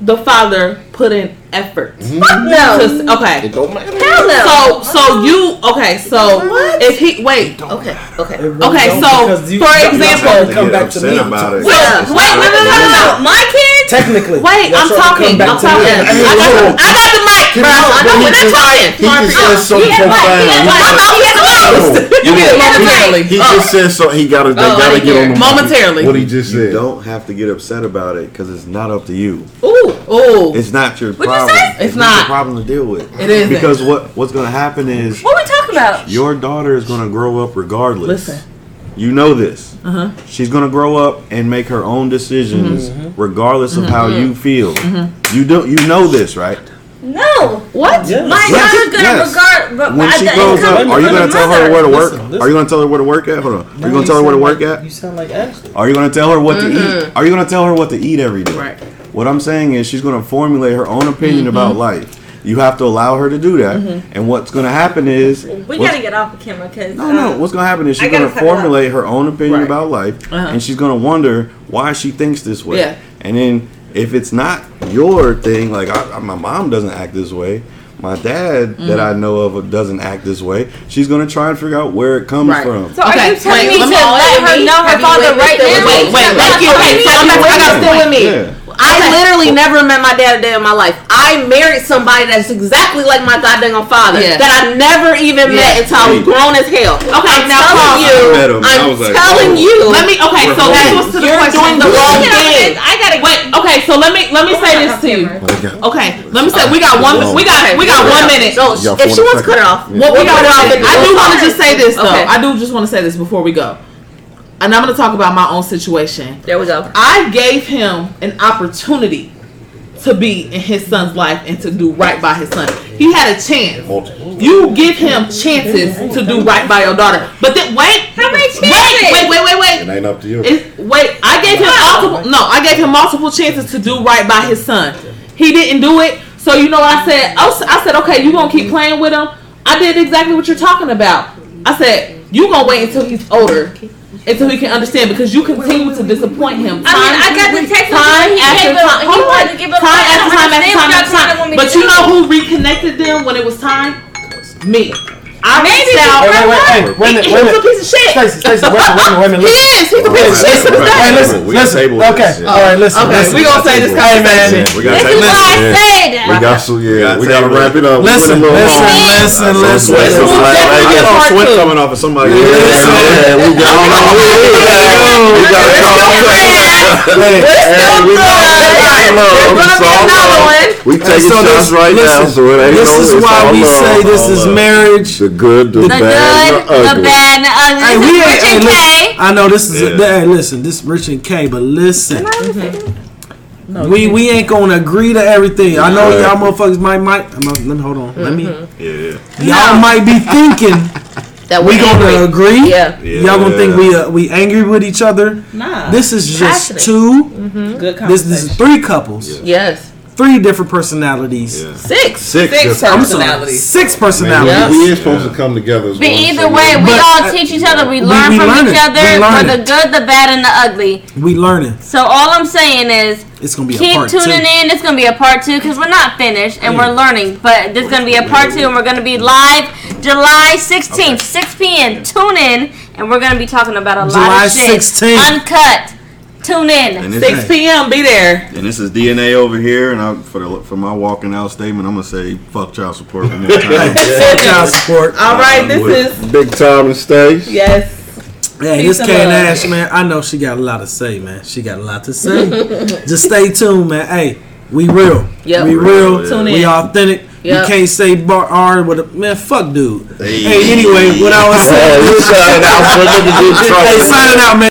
the father put in effort?
No.
To- okay.
It don't matter.
Hell no.
So so you okay, so if he wait.
Okay, okay.
It really
Okay, so,
you-
for
y'all- y'all
example-
trying to
They
come back to me.
about it.
Wait,
It's
wait,
not
no, no, no, no,
no. My kids?
Technically,
Wait, I'm talking. I'm
to me.
talking. I got,
hold on.
I got the mic, bro. I know
But he
we're not talking.
He just said so
Yeah, but-
profound.
yeah,
He
but-
just-
Oh, he has the most.
You get it momentarily.
He just oh. said so. He got to. They
Oh,
got to get on the
Momentarily.
What he just
You
said.
don't have to get upset about it because it's not up to you.
Ooh, ooh.
It's not your
you
problem.
say?
It's
not
not.
your problem to deal with.
It isn't.
because what what's going to happen is
What we talking about?
your daughter is going to grow up regardless.
Listen.
You know this.
Uh-huh.
She's going to grow up and make her own decisions regardless of how you feel. You don't you know this, right?
No.
What?
Yes.
My
Yes,
daughter's gonna
yes.
regard. But
When she grows up, are you gonna tell her where to work?
Listen, listen.
Are you going to tell her where to work at? Hold on. Are
Now
you going to tell her where to work
like-
at?
You sound like Ashley.
Are you going to tell her what to eat? Are you going to tell her what to eat every day?
Right.
What I'm saying is she's going to formulate her own opinion
Mm-hmm.
about life. You have to allow her to do that. And what's going to happen is
We gotta get off the camera because
no, no. What's going to happen is
I
going to
cut it out.
formulate her own opinion
Right.
about life,
Uh-huh.
and she's going to wonder why she thinks this way.
Yeah.
And then if it's not your thing, like I, I- my mom doesn't act this way, my dad that
Mm-hmm.
I know of doesn't act this way. She's going to try and figure out where it comes
Right.
from.
So are you telling
wait,
me to
me-
let her know her
Have you
father
witnessed
right
it
now?
with me?
Wait, wait,
Shut
thank
up.
you.
Are
Okay,
you
so I'm
telling
back-
me
I got
to
a
Still with me.
Yeah.
I literally never met my dad a day in my life. I married somebody that's exactly like my goddamn father
Yeah.
that I never even met until I was grown as hell.
Okay,
I'm
now
telling you,
I met him. I
I'm
was like,
telling
oh.
you.
Let me. Okay, so
We're
this
holding.
was to the
You're
question.
doing the wrong thing.
I gotta
Wait. Okay, so let me let me say this to you. Okay, let me say we got one. We got we got one minute.
No,
Y'all
if she wants to cut it off,
What we got
cut.
I do want to just say this though. I do just want to say this before we go, and I'm going to talk about my own situation.
There we go.
I gave him an opportunity to be in his son's life and to do right by his son. He had a chance. You give him chances to do right by your daughter, but then wait.
How many
Wait,
chances?
wait, wait, wait, wait.
It ain't up to you.
It's, wait, I gave him multiple. No, I gave him multiple chances to do right by his son. He didn't do it. So you know what I said? Oh, I, was, I said, okay, you gonna keep playing with him. I did exactly what you're talking about. I said you gonna wait until he's older, until he can understand because you continue to disappoint him.
I mean, I got the text
time.
He
after
gave
time.
He wanted to give up.
Time after time after time after
y'all trying to want
time. But you know who reconnected them when it was time? Me. I
Maybe
reached out.
Wait, wait, wait, hey, wait a minute,
He
wait a
was a
minute.
piece of shit.
Stacey, Stacey, wait a minute, wait a minute, wait.
He is. He's a piece of shit to this
Hey,
day.
listen,
We got
listen.
table with
Okay,
this, yeah.
all right, listen,
Okay,
listen.
we gonna say this
Hey, man.
conversation.
We got
This
to
is why I
take
said.
We got to, yeah.
gotta
We got to
take
wrap it up. We
Listen,
went a little
listen,
long.
listen, listen,
Sweat,
listen.
some like,
definitely
hey, get
get
some
part
sweat
two.
coming off of somebody.
Yeah, we got
I don't know who it is.
We got to
Hey,
Hey, we know
There's gonna be another one.
We taking
so
shots
this-
right now,
listen,
so it ain't
This
no.
is
it's
why
all
we
love,
say this
all
is
love.
marriage.
The good, the,
The
bad,
good,
the
the
ugly.
bad, and the ugly.
Hey,
This
we
is
ain't.
Rich and
listen,
K.
I know this is.
Yeah.
A, hey, listen, this Rich and K, but listen, mm-hmm.
No,
we we ain't gonna agree to everything. I know y'all motherfuckers might might. I'm gonna- let me hold on. Let me. Mm-hmm.
Yeah,
Y'all might be thinking (laughs)
That
we
we're
gonna
angry.
agree.
Yeah.
yeah.
Y'all gonna think we uh, we angry with each other.
Nah.
This is just
Passionate.
two. Mm-hmm.
good
This this is three couples,
Yes.
Three different personalities,
Yeah.
Six.
Six.
Six
different-
I'm
personalities.
six
Man,
personalities.
we, we is supposed to come together. as
But
one,
either
so
way, we
But,
all teach each other. We
we-
learn
we
from
learn
each
it.
other
We learn
for the good, the bad, and the ugly.
We learning.
So all I'm saying is
It's gonna be a
keep
part
tuning
two.
in. It's gonna be a part two because we're not finished and we're learning. But there's gonna be a part two, and we're gonna be live July 16th, 6 p.m. Tune in, and we're gonna be talking about a
July
lot of shit.
16th.
Uncut. Tune in.
And this,
6 p.m. Be there.
and this is DNA over here, and I, for the for my walking out statement, I'm gonna say fuck child support one more (laughs) time.
Fuck child support.
All right, this
with-
is
Big time and Stace.
yes.
Hey,
Peace
this
and
K and. Ash, man. I know she got a lot to say, man. She got a lot to say. (laughs) Just stay tuned, man. Hey, we real.
Yep.
We real.
Yeah.
Tune
We
in.
authentic.
Yep.
You can't say bar R with a man. Fuck, dude.
Hey.
Hey, anyway, what I was
Hey,
saying.
we signing out for niggas in
hey, signing out, man.